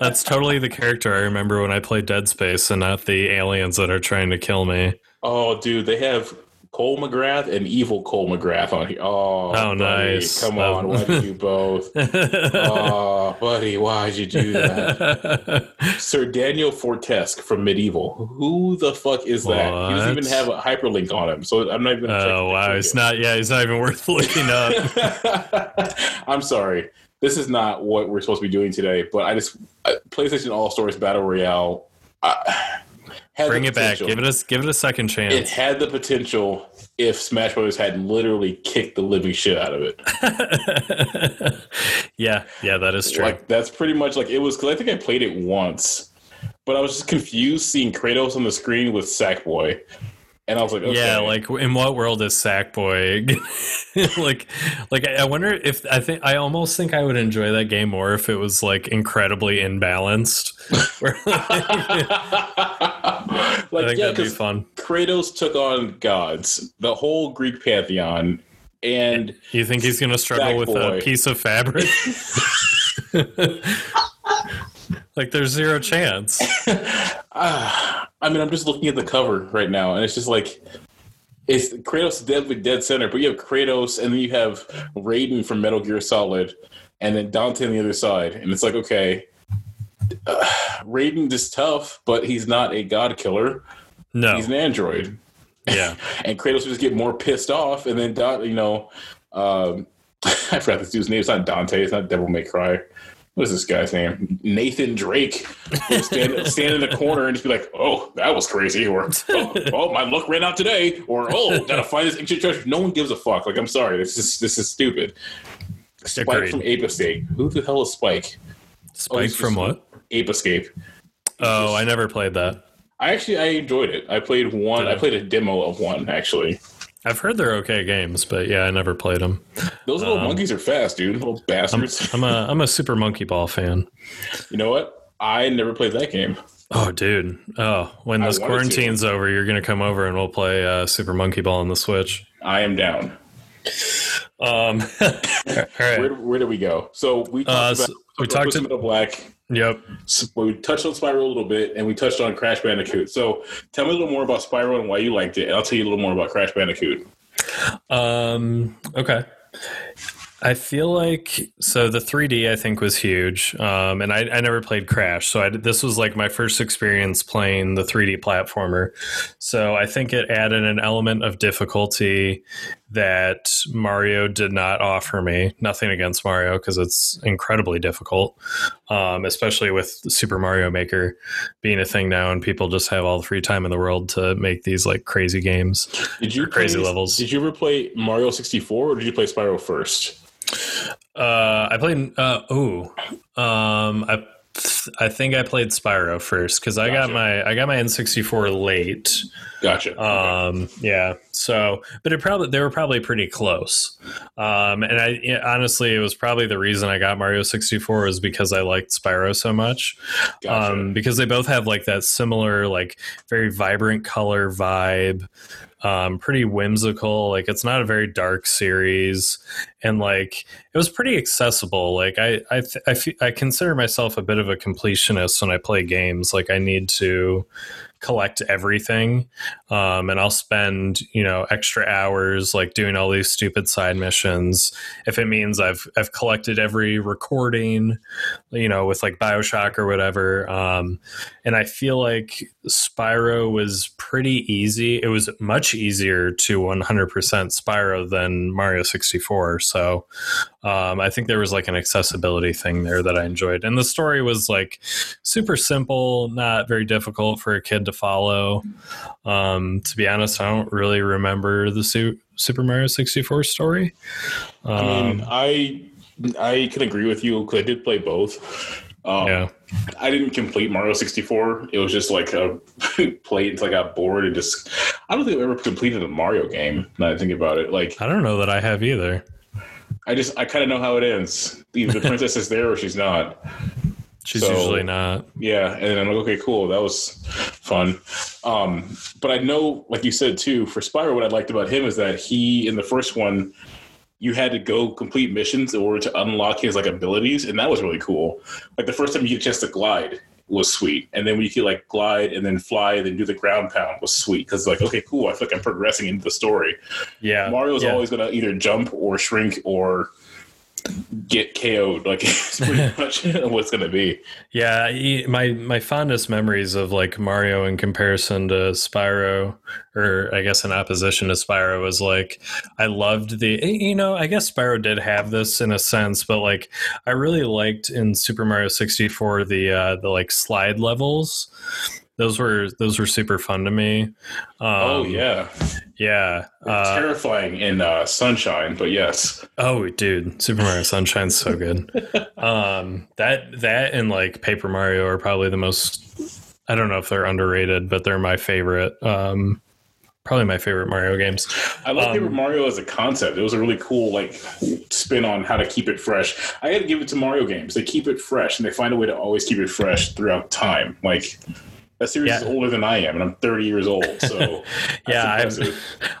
that's totally the character I remember when I played Dead Space, and not the aliens that are trying to kill me. Oh, dude, they have Cole McGrath and evil Cole McGrath on here. Oh, Oh, buddy, nice. Come on, Um, why did you both? oh, buddy, why'd you do that? Sir Daniel Fortesque from MediEvil. Who the fuck is that? He doesn't even have a hyperlink on him, so I'm not even. Oh wow, it's yet. not. Yeah, it's not even worth looking up. I'm sorry. This is not what we're supposed to be doing today, but I just uh, PlayStation All Stars Battle Royale. Bring it back. Give it a give it a second chance. It had the potential if Smash Brothers had literally kicked the living shit out of it. yeah, yeah, that is true. Like that's pretty much like it was. Because I think I played it once, but I was just confused seeing Kratos on the screen with Sackboy, and I was like, okay. Yeah, like in what world is Sackboy? like, like I wonder if I think I almost think I would enjoy that game more if it was like incredibly imbalanced. Like think yeah, that'd be because fun. Kratos took on gods, the whole Greek pantheon, and You think he's gonna struggle with a piece of fabric? Like there's zero chance. Ah, I mean, I'm just looking at the cover right now, and it's just like it's Kratos dead with dead center, but you have Kratos, and then you have Raiden from Metal Gear Solid, and then Dante on the other side, and it's like okay, uh, Raiden is tough, but he's not a god killer. No, He's an android. Yeah. and Kratos would just get more pissed off, and then Don, you know, um, I forgot this dude's name. It's not Dante. It's not Devil May Cry. What is this guy's name? Nathan Drake. stand, stand in the corner and just be like, "Oh, that was crazy," or "Oh, oh my luck ran out today," or "Oh, gotta find this ancient treasure." No one gives a fuck. Like, I'm sorry, this is this is stupid. Spike Agreed. from Ape Escape. Who the hell is Spike? Spike oh, it's from what? Ape Escape. Oh, I never played that. I actually I enjoyed it. I played one. I I? played a demo of one actually. I've heard they're okay games, but yeah, I never played them. Those little monkeys are fast, dude. Little bastards. I'm a I'm a Super Monkey Ball fan. you know what? I never played that game. Oh, dude. Oh, when this wanted to. quarantine's over, you're gonna come over and we'll play uh, Super Monkey Ball on the Switch. I am down. Um, all Where, right. where did we go? So we talked Uh, about so we talked to- Black. Yep. S- We touched on Spyro a little bit, and we touched on Crash Bandicoot. So tell me a little more about Spyro and why you liked it, and I'll tell you a little more about Crash Bandicoot. Um, okay. I feel like so the 3D I think was huge, um, and I, I never played Crash, so I, this was like my first experience playing the 3D platformer. So I think it added an element of difficulty that Mario did not offer me. Nothing against Mario because it's incredibly difficult, um, especially with Super Mario Maker being a thing now, and people just have all the free time in the world to make these like crazy games. Did you crazy play- levels. Did you ever play Mario sixty four, or did you play Spyro first? Uh, I played. Uh, ooh, um, I I think I played Spyro first because I got my I got my N64 late. Gotcha. Um, yeah. So, but it probably they were probably pretty close. Um, and I yeah, honestly, it was probably the reason I got Mario 64 was because I liked Spyro so much. Gotcha. Um, because they both have like that similar, like very vibrant color vibe. Um, pretty whimsical. Like it's not a very dark series, and like it was pretty accessible. Like I, I, th- I, fe- I consider myself a bit of a completionist when I play games. Like I need to collect everything um, and i'll spend you know extra hours like doing all these stupid side missions. If it means i've i've collected every recording you know with like bioshock or whatever um, and i feel like spyro was pretty easy. It was much easier to 100% spyro than mario 64 so um, I think there was like an accessibility thing there that I enjoyed, and the story was like super simple, not very difficult for a kid to follow. Um, to be honest, I don't really remember the Su- Super Mario 64 story. Um, I mean, I I can agree with you because I did play both. Um, yeah, I didn't complete Mario 64. It was just like a play until I got bored and just. I don't think I've ever completed a Mario game. Now that I think about it, like I don't know that I have either. I just I kind of know how it ends. Either the princess is there or she's not. She's So- usually not. Yeah, and then I'm like, okay, cool, that was fun. Um, but I know, like you said too, for Spyro, what I liked about him is that he in the first one, you had to go complete missions in order to unlock his like abilities, and that was really cool. Like the first time you get a chance to glide was sweet, and then when you could like glide and then fly and then do the ground pound was sweet because like, okay, cool, I feel like I'm progressing into the story. Yeah, Mario's yeah. always gonna either jump or shrink or get KO'd. Like it's pretty much what's gonna be. Yeah, my my fondest memories of like Mario in comparison to Spyro, or I guess in opposition to Spyro, was like I loved the you know I guess Spyro did have this in a sense, but like I really liked in Super Mario sixty four the uh, the like slide levels. Those were those were super fun to me. Um, oh yeah. yeah. Uh, terrifying in uh, Sunshine, but yes, Oh, dude, Super Mario Sunshine's so good. um, that that and like Paper Mario are probably the most. I don't know if they're underrated, but they're my favorite. Um, probably my favorite Mario games. I love Um, Paper Mario as a concept. It was a really cool like spin on how to keep it fresh. I had to give it to Mario games. They keep it fresh, and they find a way to always keep it fresh throughout time. Like that series is older than I am, and I'm 30 years old. So Yeah, I've.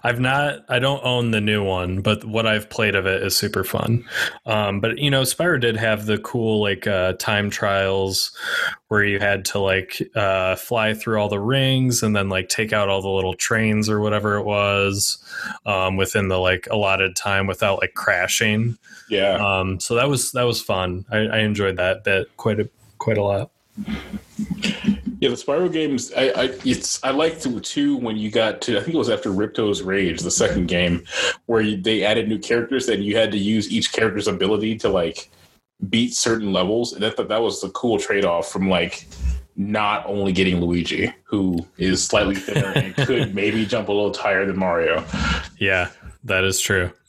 I've not. I don't own the new one, but what I've played of it is super fun. Um, but you know, Spyro did have the cool like uh, time trials where you had to like uh, fly through all the rings and then like take out all the little trains or whatever it was um, within the like allotted time without like crashing. yeah. Um, so that was that was fun. I, I enjoyed that bit quite a quite a lot. Yeah, the Spyro games. I, I it's I liked to too when you got to I think it was after Ripto's Rage, the second game, where you, they added new characters and you had to use each character's ability to like beat certain levels. And I thought that was the cool trade off from like not only getting Luigi, who is slightly thinner and could maybe jump a little higher than Mario. Yeah, that is true.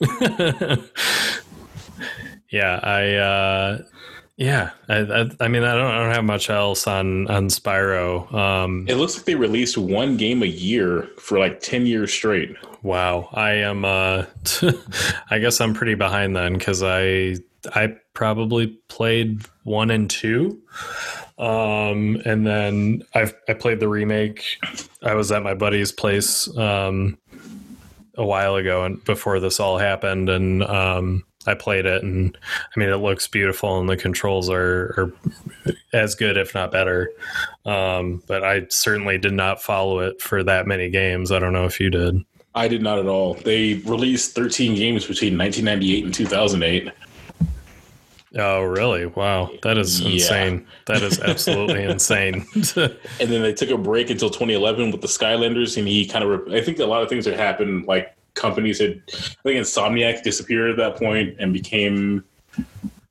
yeah, I uh yeah, I, I, I, mean, I don't, I don't have much else on on Spyro. Um, it looks like they released one game a year for like ten years straight. Wow, I am. Uh, I guess I'm pretty behind then because I I probably played one and two, um, and then I've I played the remake. I was at my buddy's place um, a while ago and before this all happened, and um, I played it, and I mean, it looks beautiful, and the controls are, are as good, if not better. Um, but I certainly did not follow it for that many games. I don't know if you did. I did not at all. They released 13 games between 1998 and 2008. Oh, really? Wow. That is yeah. insane. That is absolutely insane. and then they took a break until 2011 with the Skylanders, and he kind of, I think a lot of things that happened, like companies had, I think Insomniac disappeared at that point and became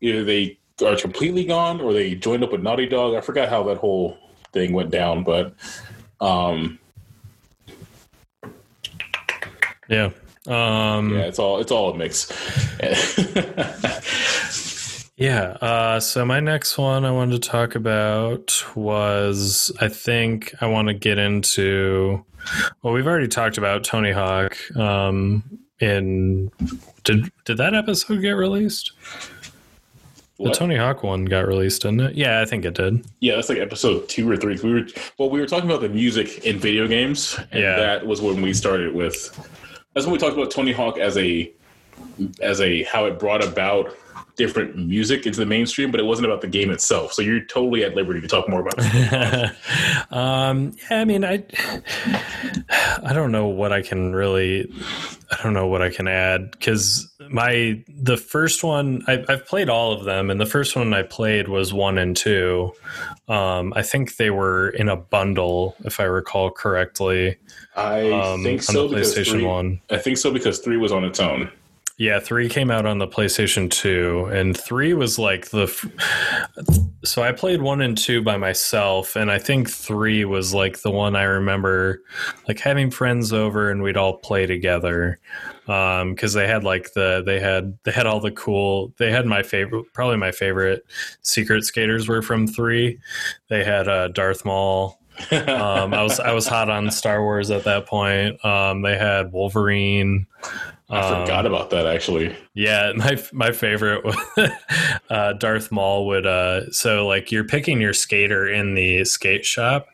either they are completely gone or they joined up with Naughty Dog. I forgot how that whole thing went down, but um, yeah, um, yeah, it's all it's all a mix. yeah. Uh, so my next one I wanted to talk about was I think I want to get into well, we've already talked about Tony Hawk. Um, in did did that episode get released? What? The Tony Hawk one got released, didn't it? Yeah, I think it did. Yeah, that's like episode two or three. We were well, we were talking about the music in video games, and yeah. that was when we started with. That's when we talked about Tony Hawk as a as a how it brought about different music into the mainstream, but it wasn't about the game itself. So you're totally at liberty to talk more about it. um, yeah, I mean, I I don't know what I can really, I don't know what I can add because my the first one I, have played all of them, and the first one I played was one and two. Um, I think they were in a bundle, if I recall correctly. I um, think so. PlayStation three, One. I think so because three was on its own. Yeah, three came out on the PlayStation 2, and three was like the. So I played one and two by myself, and I think three was like the one I remember, like having friends over and we'd all play together, because um, they had like the they had they had all the cool they had my favorite probably my favorite secret skaters were from three. They had uh, Darth Maul. um, I was I was hot on Star Wars at that point. Um, they had Wolverine. I forgot um, about that actually. Yeah, my my favorite uh, Darth Maul would uh so like you're picking your skater in the skate shop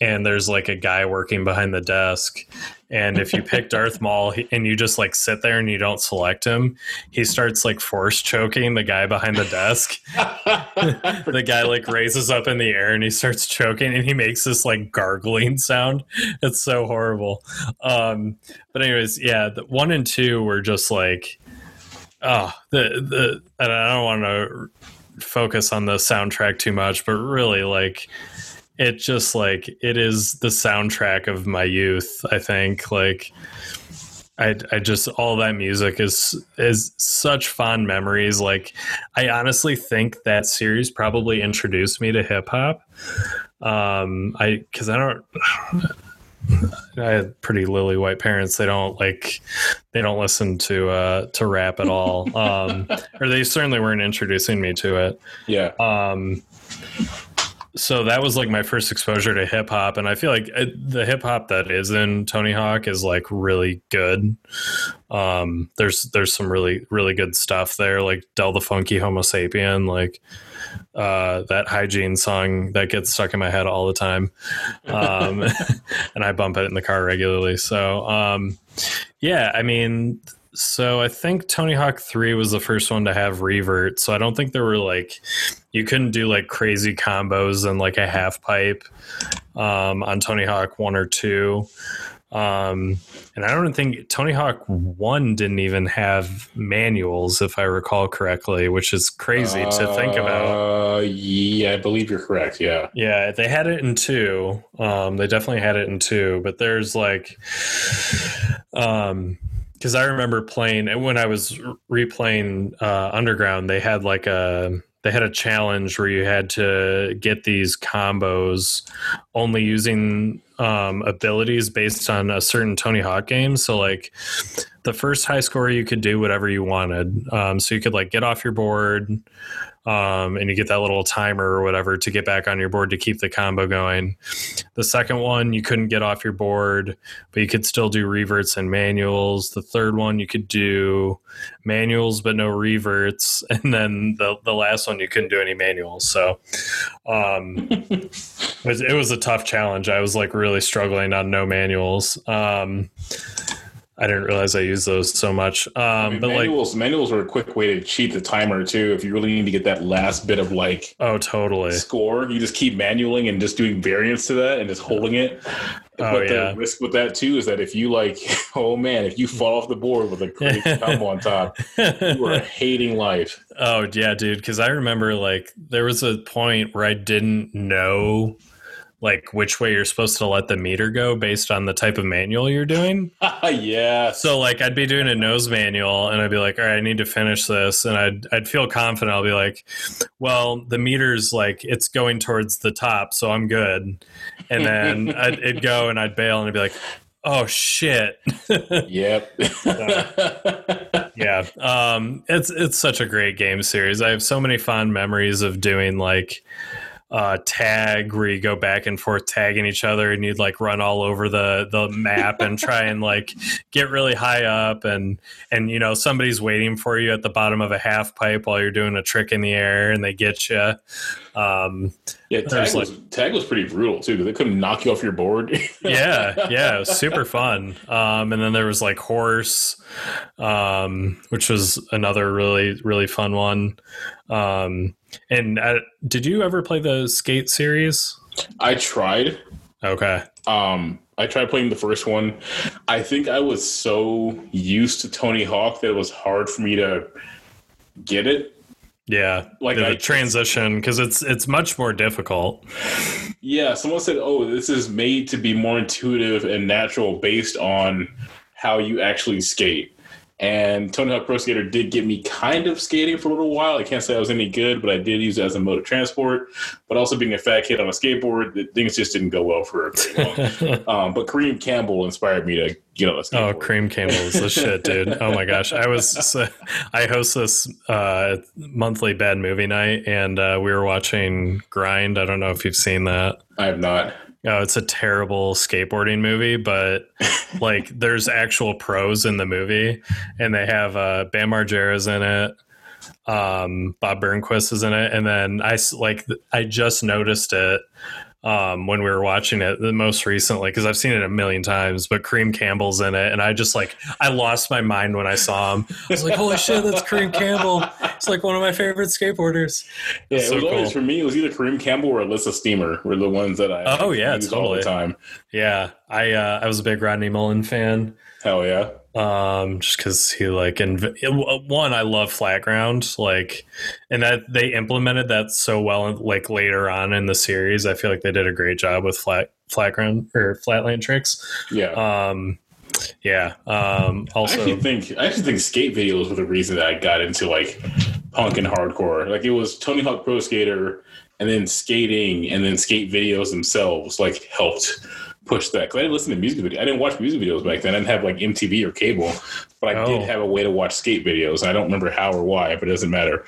and there's like a guy working behind the desk and if you pick Darth Maul and you just like sit there and you don't select him, he starts like force choking the guy behind the desk. the guy like raises up in the air and he starts choking and he makes this like gargling sound. It's so horrible. Um, but anyways, yeah, the one and two were just like, oh, the the. And I don't want to focus on the soundtrack too much, but really like it just like it is the soundtrack of my youth i think like I, I just all that music is is such fond memories like i honestly think that series probably introduced me to hip-hop um i because i don't I had pretty lily white parents. They don't like, they don't listen to uh, to rap at all, um, or they certainly weren't introducing me to it. Yeah. Um, so that was like my first exposure to hip hop, and I feel like it, the hip hop that is in Tony Hawk is like really good. Um, there's there's some really really good stuff there, like Del the Funky Homosapien, like uh, that hygiene song that gets stuck in my head all the time, um, and I bump it in the car regularly. So um, yeah, I mean so I think Tony Hawk 3 was the first one to have revert. So I don't think there were like you couldn't do like crazy combos and like a half pipe um, on Tony Hawk 1 or 2. Um, and I don't think Tony Hawk One didn't even have manuals, if I recall correctly, which is crazy to think about. Uh, yeah, I believe you're correct. Yeah. Yeah, they had it in two. Um, they definitely had it in two, but there's like, um, because I remember playing and when I was replaying uh, Underground, they had like a they had a challenge where you had to get these combos only using um, abilities based on a certain Tony Hawk game. So like the first high score, you could do whatever you wanted. Um, so you could like get off your board, um, and you get that little timer or whatever to get back on your board to keep the combo going. The second one, you couldn't get off your board, but you could still do reverts and manuals. The third one, you could do manuals but no reverts, and then the the last one, you couldn't do any manuals. So, um, it, was, it was a tough challenge. I was like really struggling on no manuals. Um, I didn't realize I used those so much. Um, I mean, but manuals, like manuals are a quick way to cheat the timer too. If you really need to get that last bit of like, oh, totally score, you just keep manualing and just doing variants to that and just holding it. Oh, but yeah. the risk with that too is that if you like, oh man, if you fall off the board with a crazy combo on top, you are hating life. Oh yeah, dude. Because I remember like there was a point where I didn't know like which way you're supposed to let the meter go based on the type of manual you're doing. yeah. So like I'd be doing a nose manual and I'd be like, all right, I need to finish this. And I'd I'd feel confident. I'll be like, well, the meter's like it's going towards the top, so I'm good. And then I'd it'd go and I'd bail and I'd be like, oh shit. yep. yeah. Um it's it's such a great game series. I have so many fond memories of doing like uh, tag where you go back and forth tagging each other and you'd like run all over the the map and try and like get really high up and and you know somebody's waiting for you at the bottom of a half pipe while you're doing a trick in the air and they get you um, yeah tag was, like, tag was pretty brutal too because they couldn't knock you off your board. Yeah yeah it was super fun. Um, and then there was like horse um, which was another really really fun one. Um, and uh, did you ever play the Skate series? I tried. Okay. Um, I tried playing the first one. I think I was so used to Tony Hawk that it was hard for me to get it. Yeah, like the I, transition because it's it's much more difficult. Yeah, someone said, "Oh, this is made to be more intuitive and natural based on how you actually skate." And Tony Hawk Pro Skater did get me kind of skating for a little while. I can't say I was any good, but I did use it as a mode of transport. But also being a fat kid on a skateboard, things just didn't go well for a very long. um, but Kareem Campbell inspired me to get on a skateboard. Oh, Kareem Campbell is the shit, dude. Oh my gosh, I was I host this uh, monthly bad movie night, and uh, we were watching Grind. I don't know if you've seen that. I have not. Oh, it's a terrible skateboarding movie, but like there's actual pros in the movie, and they have uh, Bam Margera's in it. Um, Bob Burnquist is in it, and then I like I just noticed it um, when we were watching it the most recently because I've seen it a million times. But Kareem Campbell's in it, and I just like I lost my mind when I saw him. I was like, "Holy shit, that's Kareem Campbell!" It's like one of my favorite skateboarders. Yeah, it was cool. always for me. It was either Kareem Campbell or Elissa Steamer were the ones that I oh yeah totally all the time. Yeah, I uh, I was a big Rodney Mullen fan. Hell yeah um just because he like and one i love flat ground like and that they implemented that so well like later on in the series i feel like they did a great job with flat flat ground or flatland tricks. Yeah. Um yeah um also i think i actually think skate videos were the reason that i got into like punk and hardcore. Like it was tony hawk pro skater and then skating and then skate videos themselves like helped push that because I didn't listen to music videos. I didn't watch music videos back then. I didn't have like MTV or cable, but I oh. did have a way to watch skate videos. I don't remember how or why, but it doesn't matter.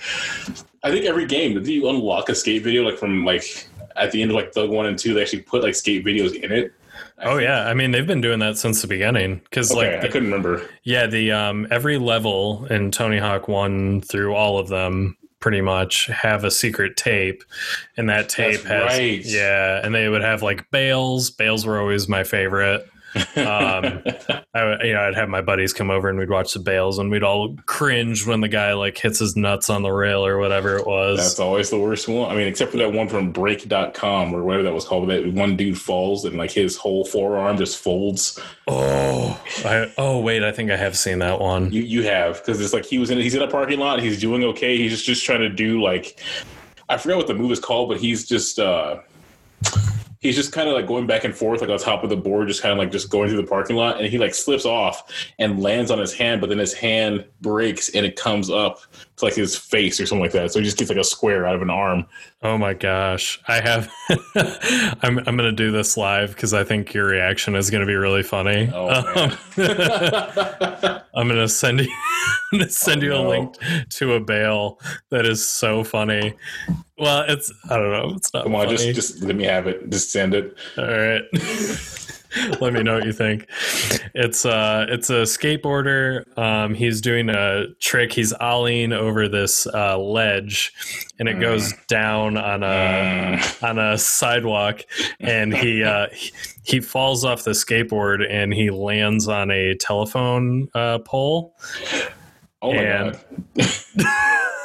I think every game, did you unlock a skate video like from like at the end of like Thug One and Two? They actually put like skate videos in it. I oh think. yeah, I mean they've been doing that since the beginning because okay, like the, I couldn't remember. Yeah, the um every level in Tony Hawk One through all of them pretty much have a secret tape and that tape That's has right. yeah and they would have like bails bails were always my favorite Um, I, you know, I'd have my buddies come over and we'd watch the bails, and we'd all cringe when the guy like hits his nuts on the rail or whatever it was. That's always the worst one. I mean, except for that one from Break.com or whatever that was called. That one dude falls and like his whole forearm just folds. oh, I, oh wait, I think I have seen that one. You you have because it's like he was in he's in a parking lot. He's doing okay. He's just just trying to do like I forget what the move is called, but he's just. uh he's just kind of like going back and forth like on top of the board just kind of like just going through the parking lot and he like slips off and lands on his hand but then his hand breaks and it comes up to like his face or something like that. So he just gets like a square out of an arm Oh my gosh. I have I'm I'm going to do this live cuz I think your reaction is going to be really funny. oh um, man I'm going to send you I'm gonna send Oh, you a no. link to a bail that is so funny. Well, it's I don't know, it's not come on funny. just just let me have it just send it All right. Let me know what you think. It's uh it's a skateboarder. Um he's doing a trick. He's ollieing over this uh ledge and it goes down on a on a sidewalk and he uh he, he falls off the skateboard and he lands on a telephone uh pole. oh my And- god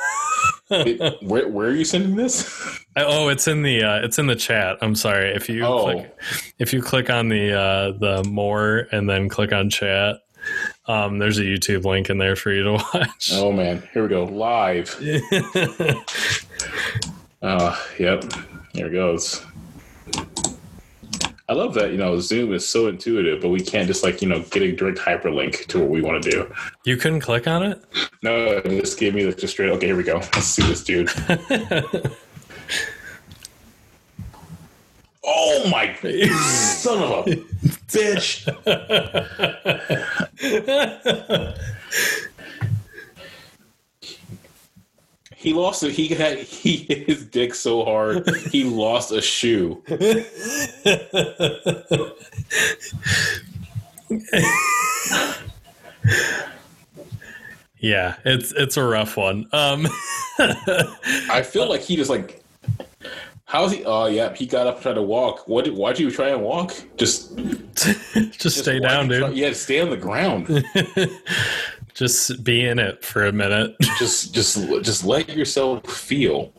It- where, where are you sending this Oh, it's in the uh, it's in the chat. I'm sorry. If you Oh. click if you click on the uh, the more and then click on chat, um, there's a YouTube link in there for you to watch. oh man here we go live oh yep here it goes I love that, you know, Zoom is so intuitive, but we can't just like, you know, get a direct hyperlink to what we want to do. you couldn't click on it. No, it just gave me the just straight. Okay, here we go. Let's see this dude. oh my son of a bitch! He lost it. He had he hit his dick so hard he lost a shoe. yeah, it's it's a rough one. Um, I feel like he just like. How's he? Oh, yeah. He got up and tried to walk. What? Did, why'd you try and walk? Just, just stay why'd down, you try- dude. yeah, stay on the ground. Just be in it for a minute. just, just, just let yourself feel.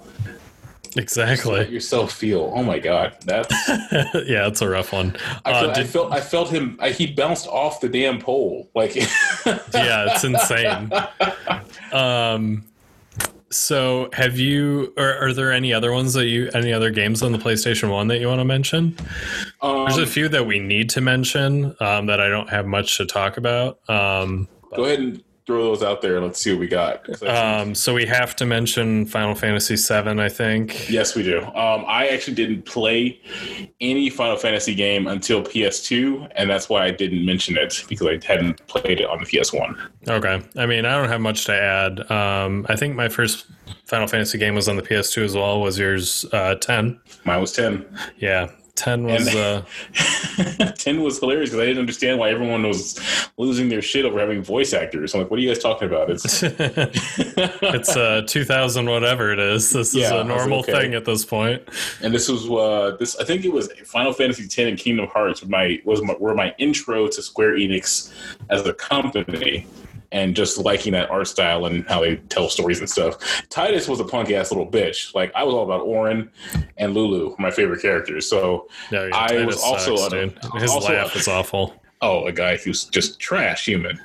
Let exactly. yourself feel. Oh my god, that's. yeah, it's a rough one. I, Uh, feel, I felt. I felt him. I, he bounced off the damn pole. Like, yeah, it's insane. Um, so have you, or are there any other ones that you, any other games on the PlayStation One that you want to mention? um, There's a few that we need to mention um, that I don't have much to talk about. Um, go ahead and throw those out there. and Let's see what we got. Um, so we have to mention Final Fantasy VII, I think. Yes, we do. Um, I actually didn't play any Final Fantasy game until PS2, and that's why I didn't mention it because I hadn't played it on the PS1. Okay. I mean, I don't have much to add. Um, I think my first Final Fantasy game was on the PS2 as well. Was yours uh, 10? Mine was 10. Yeah. 10 was. Uh, 10 was hilarious because I didn't understand why everyone was losing their shit over having voice actors. I'm like, what are you guys talking about? It's it's uh 2000 whatever it is this Yeah, is a normal okay. thing at this point. point and this was uh this I think it was Final Fantasy X and Kingdom Hearts my was my, were my intro to Square Enix as a company and just liking that art style and how they tell stories and stuff. Tidus was a punk ass little bitch. Like I was all about Auron and Lulu, my favorite characters. So no, yeah, I was also sucks, a- dude. his also- laugh is awful oh, a guy who's just trash human.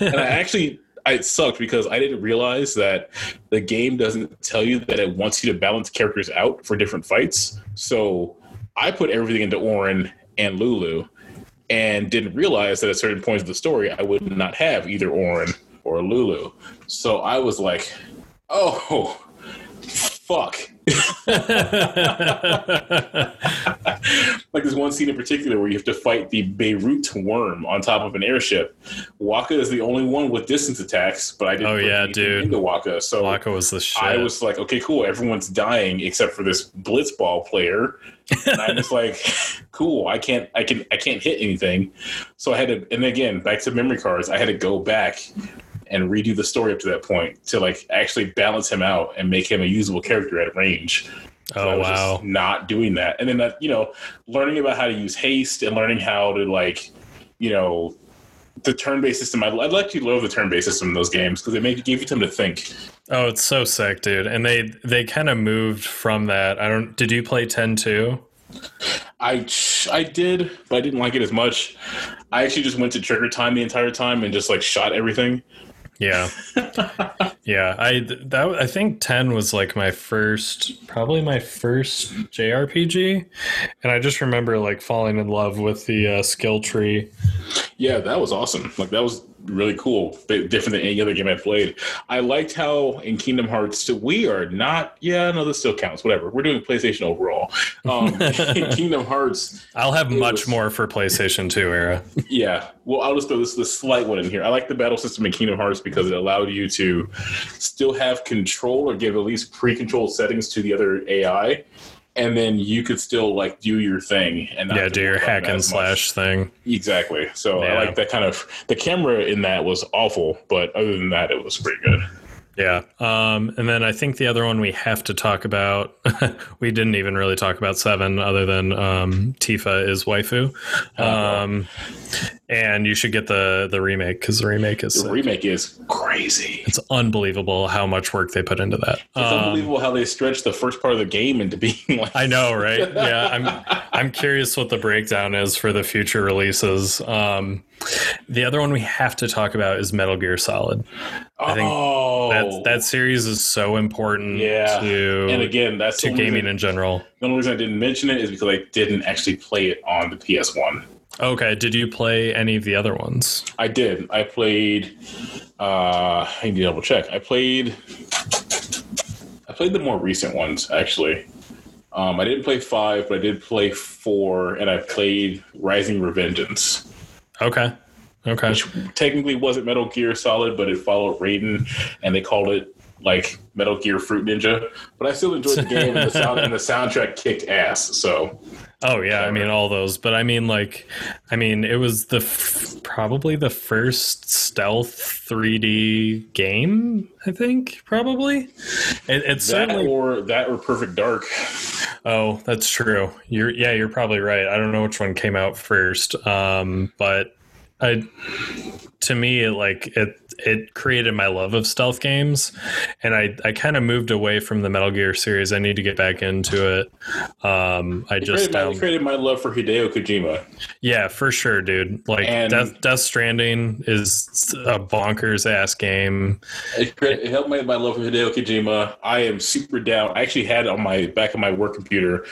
and I actually, I it sucked because I didn't realize that the game doesn't tell you that it wants you to balance characters out for different fights. So I put everything into Auron and Lulu and didn't realize that at certain points of the story, I would not have either Auron or Lulu. So I was like, oh, fuck. like there's one scene in particular where you have to fight the Beirut worm on top of an airship. Wakka is the only one with distance attacks, but I didn't Oh, yeah, dude. into Wakka. So Wakka was the shit I was like, okay, cool. Everyone's dying except for this blitzball player. And I'm just like, cool. I can't, I can, I can't hit anything. So I had to, and again, back to memory cards. I had to go back and redo the story up to that point to like actually balance him out and make him a usable character at range. So oh wow not doing that. And then that, you know, learning about how to use haste and learning how to like you know, the turn-based system. I, I like to love the turn-based system in those games because it made gave you time to think. Oh, it's so sick, dude. And they they kind of moved from that. I don't. Did you play ten two? I I did, but I didn't like it as much. I actually just went to trigger time the entire time and just like shot everything. Yeah, yeah. I that I think ten was like my first, probably my first JRPG, and I just remember like falling in love with the uh, skill tree. Yeah, that was awesome. Like that was really cool, bit different than any other game I've played. I liked how in Kingdom Hearts we are not. Yeah, no, this still counts. Whatever. We're doing PlayStation overall. Um, in Kingdom Hearts, I'll have much was- more for PlayStation Two era. yeah. Well, I'll just throw this the slight one in here. I like the battle system in Kingdom Hearts because it allowed you to still have control or give at least pre-controlled settings to the other AI. And then you could still like do your thing and not yeah, do your hack and as much. slash thing. Exactly. So I like that kind of the camera in that was awful, but other than that, it was pretty good. Yeah. Um, and then I think the other one we have to talk about, we didn't even really talk about Seven other than um, Tifa is waifu. Um, and you should get the, the remake because the remake is The sick. remake is crazy. it's unbelievable how much work they put into that. It's Um, unbelievable how they stretched the first part of the game into being like I know, right? Yeah, I'm I'm curious what the breakdown is for the future releases. Um, the other one we have to talk about is Metal Gear Solid. I think oh, That that series is so important Yeah. to and again, that's to gaming reason- in general. The only reason I didn't mention it is because I didn't actually play it on the PS1. Okay, did you play any of the other ones? I did. I played. Uh, I need to double check. I played. I played the more recent ones actually. Um, I didn't play five, but I did play four, and I played Rising Revengeance, Okay, okay. which technically wasn't Metal Gear Solid, but it followed Raiden, and they called it like Metal Gear Fruit Ninja. But I still enjoyed the game, and the, sound, and the soundtrack kicked ass. So Oh yeah, I mean all those, but I mean like, I mean it was the f- probably the first stealth 3D game. I think probably. It, it's that certainly. or that or Perfect Dark. Oh, that's true. You're yeah, you're probably right. I don't know which one came out first, um, but I to me it like it it created my love of stealth games, and I I kind of moved away from the Metal Gear series. I need to get back into it. Um, I It just created, my, um, created my love for Hideo Kojima. yeah, for sure, dude. Like And- Death Death Stranding is a bonkers ass game. It, cre- it helped my, my love for Hideo Kojima. I am super down. I actually had on my back of my work computer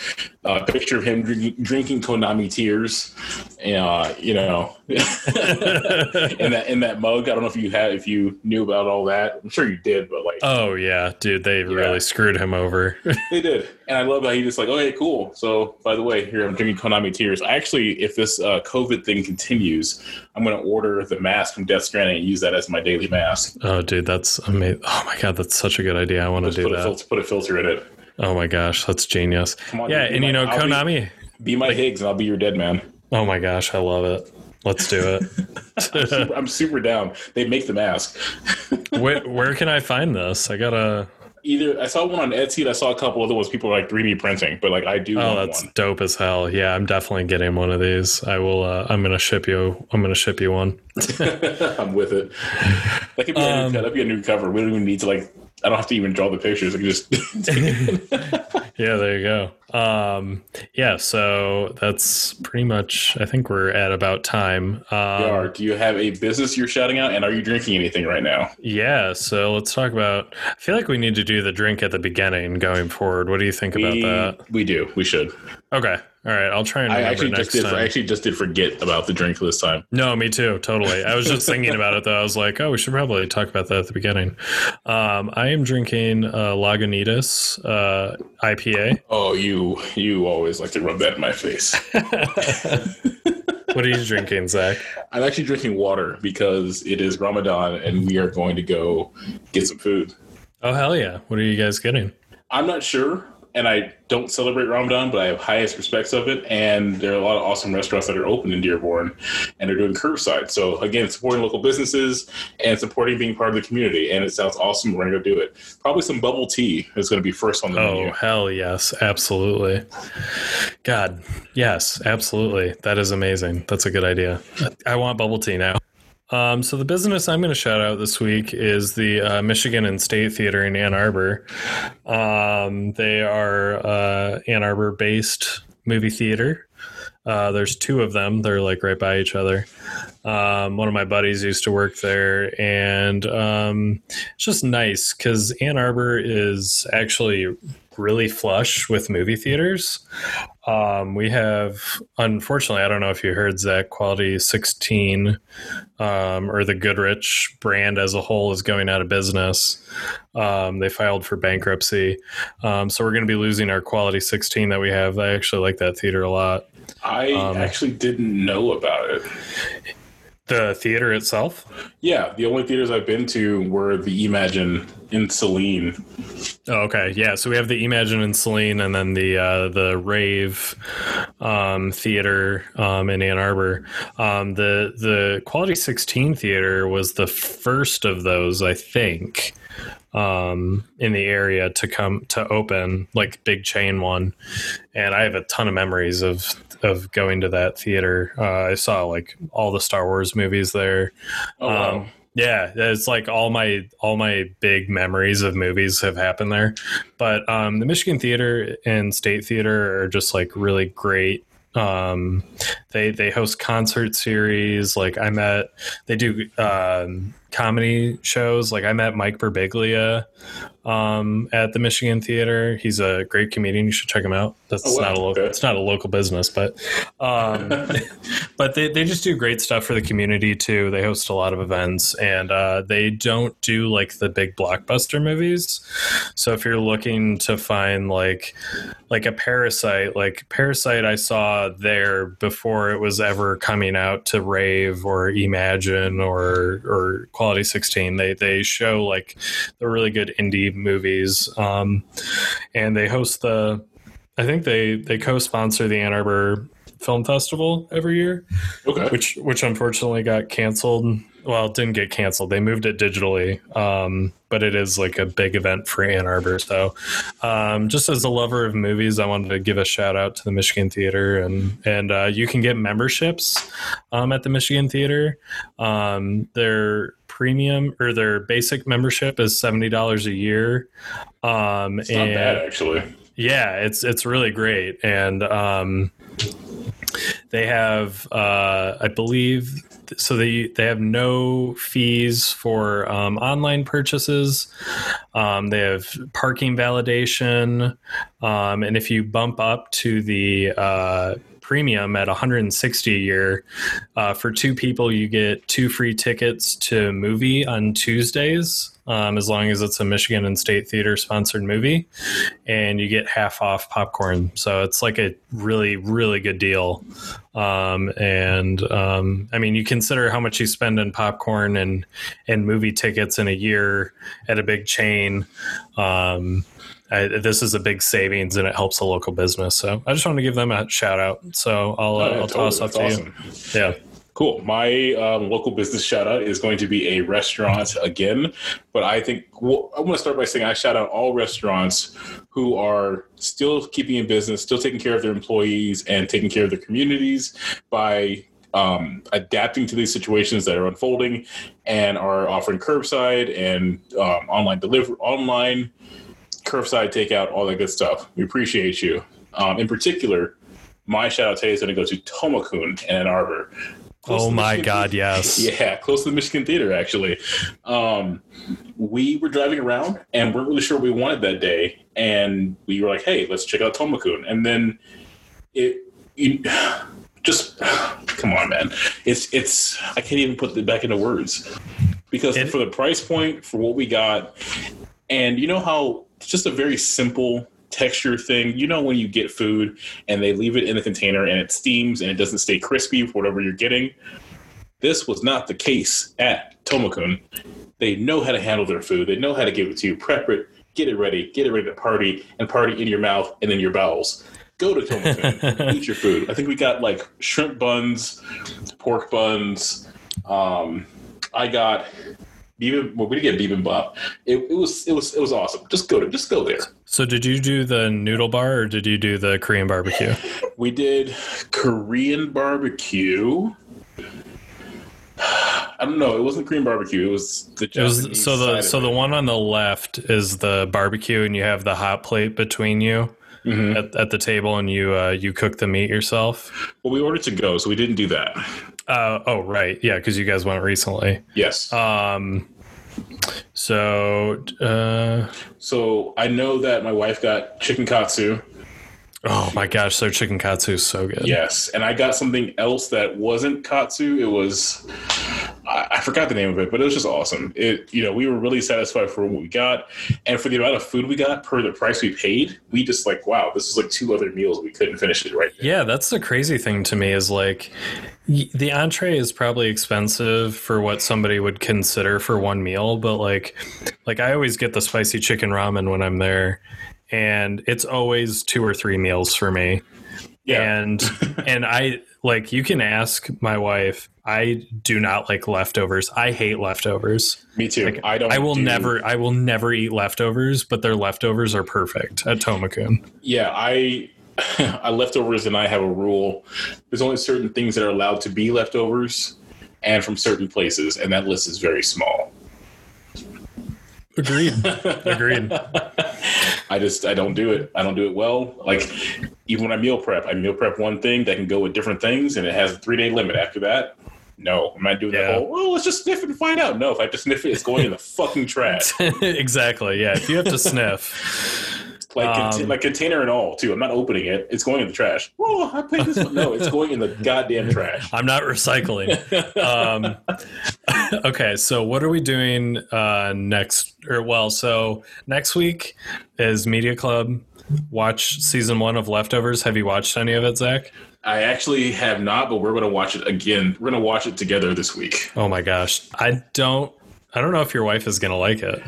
a picture of him drinking, drinking Konami tears. Uh, you know, in that in that mug. I don't know if you had if you knew about all that. I'm sure you did, but like Oh yeah, dude, they really screwed him over. they did. And I love how he just like, okay, cool. So by the way, here I'm drinking Konami tears. Actually, if this uh, COVID thing continues, I'm going to order the mask from Death Stranding and use that as my daily mask. oh, dude, that's amazing. Oh my god, that's such a good idea. I want to do put a, that. filter, put a filter in it. Oh my gosh, that's genius. On, yeah, be and you know, I'll Konami. Be my Higgs, and I'll be your dead man. Oh my gosh, I love it. Let's do it. I'm super, I'm super down. They make the mask. where, where can I find this? I gotta. Either I saw one on Etsy. and I saw a couple other ones. People are like 3D printing, but like I do Oh, that's one. dope as hell. Yeah, I'm definitely getting one of these. I will. Uh, I'm gonna ship you. I'm gonna ship you one. I'm with it. That could be a Um, new, that'd be a new cover. We don't even need to like. I don't have to even draw the pictures. I can just. Yeah, there you go. Um, yeah, so that's pretty much. I think we're at about time. Um, Yar, do you have a business you're shouting out, and are you drinking anything right now? yeah, so let's talk about. I feel like we need to do the drink at the beginning going forward. What do you think about that? we do. We should. Okay, all right. I'll try and I actually next just did. time. I actually just did forget about the drink this time. No, me too. Totally. I was just thinking about it though. I was like, oh, we should probably talk about that at the beginning. Um, I am drinking uh, Lagunitas uh, IPA. Oh, you you always like to rub that in my face. What are you drinking, Zach? I'm actually drinking water because it is Ramadan and we are going to go get some food. Oh hell yeah! What are you guys getting? I'm not sure. And I don't celebrate Ramadan, but I have highest respects of it. And there are a lot of awesome restaurants that are open in Dearborn, and they're doing curbside. So again, supporting local businesses and supporting being part of the community. And it sounds awesome. We're gonna go do it. Probably some bubble tea is gonna be first on the Oh menu. Oh hell yes, absolutely. God, yes, absolutely. That is amazing. That's a good idea. I want bubble tea now. Um, so the business I'm going to shout out this week is the uh, Michigan and State Theater in Ann Arbor. Um, they are uh, Ann Arbor based movie theater. Uh, there's two of them. They're like right by each other. Um, one of my buddies used to work there, and um, it's just nice because Ann Arbor is actually really flush with movie theaters. Um, we have, unfortunately, I don't know if you heard Zach, Quality 16 um, or the Goodrich brand as a whole is going out of business. Um, they filed for bankruptcy. Um, so we're going to be losing our Quality 16 that we have. I actually like that theater a lot. I Um, actually didn't know about it. The theater itself? Yeah, the only theaters I've been to were the Emagine in Saline. Oh, okay, yeah. So we have the Emagine in Saline, and then the uh, the Rave um, Theater um, in Ann Arbor. Um, the the Quality Sixteen Theater was the first of those, I think, um, in the area to come to open, like big chain one. And I have a ton of memories of of going to that theater. Uh, I saw like all the Star Wars movies there. Oh, wow. Um, yeah, it's like all my all my big memories of movies have happened there. But um, the Michigan Theater and State Theater are just like really great. Um, they they host concert series. Like I met, they do um, comedy shows. Like I met Mike Birbiglia um, at the Michigan Theater. He's a great comedian. You should check him out. That's Oh, wow. not a local. It's not a local business, but um, but they, they just do great stuff for the community too. They host a lot of events and uh, they don't do like the big blockbuster movies. So if you're looking to find like like a Parasite, like Parasite, I saw there before it was ever coming out to Rave or Emagine or or Quality 16. They they show like the really good indie movies, um, and they host the. I think they they co-sponsor the Ann Arbor Film Festival every year, Okay. which which unfortunately got canceled. Well, it didn't get canceled. They moved it digitally, um, but it is like a big event for Ann Arbor. So, um, just as a lover of movies, I wanted to give a shout out to the Michigan Theater, and and uh, you can get memberships um, at the Michigan Theater. Um, their premium or their basic membership is seventy dollars a year. Um, It's not and bad, actually. yeah, it's it's really great, and um, they have, uh, I believe, so they they have no fees for um, online purchases. Um, they have parking validation, um, and if you bump up to the uh, premium at 160 a year uh, for two people, you get two free tickets to movie on Tuesdays. Um, as long as it's a Michigan and State Theater sponsored movie, and you get half off popcorn. So it's like a really, really good deal. Um, and um, I mean, you consider how much you spend in popcorn and and movie tickets in a year at a big chain. I, this is a big savings, and it helps a local business. So I just want to give them a shout out. So I'll, uh, Oh, yeah, I'll toss totally. up to That's you. Yeah. Cool. My um, local business shout out is going to be a restaurant again, but I think well, I want to start by saying I shout out all restaurants who are still keeping in business, still taking care of their employees and taking care of their communities by um, adapting to these situations that are unfolding and are offering curbside and um, online delivery, online curbside takeout, all that good stuff. We appreciate you. Um, in particular, my shout out today is going to go to Tomukun in Ann Arbor. Oh my Michigan God! Theater. Yes. Yeah, close to the Michigan Theater, actually. Um, we were driving around and weren't really sure what we wanted that day. And we were like, hey, let's check out Tomukun. And then it, you, just, come on, man. It's, it's, I can't even put it back into words because It- for the price point, for what we got, and you know how just a very simple texture thing. You know when you get food and they leave it in a container and it steams and it doesn't stay crispy for whatever you're getting. This was not the case at Tomukun. They know how to handle their food. They know how to give it to you, prep it, get it ready, get it ready to party and party in your mouth and in your bowels. Go to Tomukun, eat your food. I think we got like shrimp buns, pork buns. Um, I got bibimbap. Well, we didn't get bibimbap. It, it was it was it was awesome. Just go to just go there. So did you do the noodle bar or did you do the Korean barbecue? We did Korean barbecue. I don't know. It wasn't Korean barbecue. It was the It was Japanese so the so the one on the left is the barbecue and you have the hot plate between you Mhm. at, at the table and you uh, you cook the meat yourself. Well, we ordered to go, so we didn't do that. Uh, oh right, yeah, because you guys went recently. Yes. Um, so uh, so I know that my wife got chicken katsu. Oh my gosh, their chicken katsu is so good. Yes, and I got something else that wasn't katsu. It was I, I forgot the name of it, but it was just awesome. It you know we were really satisfied for what we got, and for the amount of food we got per the price we paid. We just like wow, this is like two other meals. We couldn't finish it right. There. Yeah, that's the crazy thing to me is like the entree is probably expensive for what somebody would consider for one meal, but like like I always get the spicy chicken ramen when I'm there and it's always two or three meals for me. Yeah. And and I like you can ask my wife, I do not like leftovers. I hate leftovers. Me too. Like, I don't. I will do- never I will never eat leftovers, but their leftovers are perfect at Tomukun. Yeah, I. I leftovers and I have a rule. There's only certain things that are allowed to be leftovers, and from certain places, and that list is very small. Agreed. Agreed. I just I don't do it. I don't do it well. Like even when I meal prep, I meal prep one thing that can go with different things, and it has a three day limit. After that, no, I'm not doing Yeah. that whole. Well, let's just sniff it and find out. No, if I just sniff it, it's going in the fucking trash. exactly. Yeah. If you have to sniff, Like Um, conti- like container and all too. I'm not opening it. It's going in the trash. Oh, I paid this. One. No, it's going in the goddamn trash. I'm not recycling. um, okay. So what are we doing uh, next? Or well, so next week is Media Club. Watch season one of Leftovers. Have you watched any of it, Zach? I actually have not, but we're going to watch it again. We're going to watch it together this week. Oh my gosh. I don't. I don't know if your wife is gonna like it.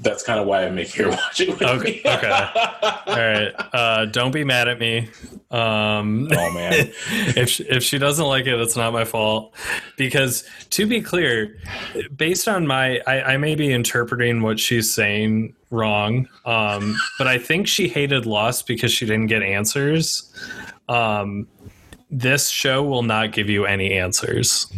That's kind of why I make her watch it with Okay. me. Okay. All right. Uh, don't be mad at me. Um, oh man. if she, if she doesn't like it, it's not my fault. Because to be clear, based on my, I, I may be interpreting what she's saying wrong, um, but I think she hated Lost because she didn't get answers. Um, this show will not give you any answers.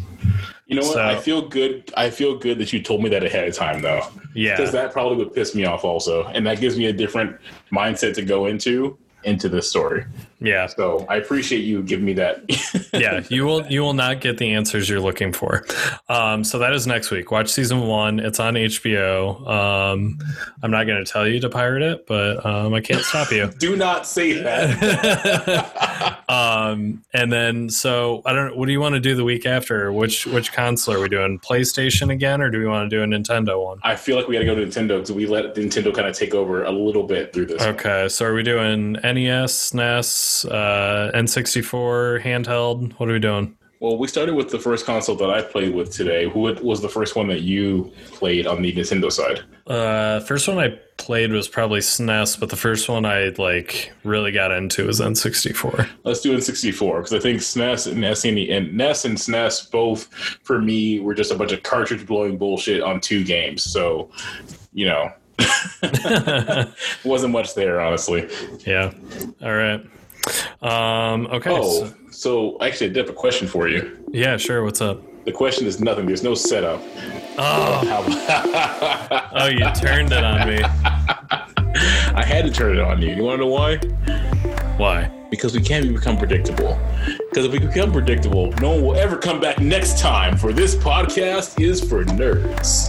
You know what? So- I feel good. I feel good that you told me that ahead of time, though, Yeah. because that probably would piss me off also, and that gives me a different mindset to go into into this story. Yeah. So I appreciate you giving me that. yeah, you will you will not get the answers you're looking for. Um, so that is next week. Watch season one. It's on HBO. Um, I'm not going to tell you to pirate it, but um, I can't stop you. Do not say that. um, and then so I don't. What do you want to do the week after? Which which console are we doing? PlayStation again, or do we want to do a Nintendo one? I feel like we got to go to Nintendo because we let Nintendo kind of take over a little bit through this. one. Okay, so are we doing NES, NES, SNES, uh, N64, handheld? What are we doing? Well, we started with the first console that I played with today. Who was the first one that you played on the Nintendo side? Uh, first one I played was probably SNES, but the first one I like really got into was N64. Let's do N64 because I think SNES and SNE and NES and SNES both for me were just a bunch of cartridge blowing bullshit on two games. So, you know, wasn't much there honestly. yeah. All right. Um, okay. Oh, so- so actually, I did have a question for you. yeah, sure. What's up? The question is nothing. There's no setup. Oh, oh, you turned it on me. I had to turn it on you. You want to know why? Why? Because we can't become predictable. Because if we become predictable, no one will ever come back next time. For this podcast is for nerds.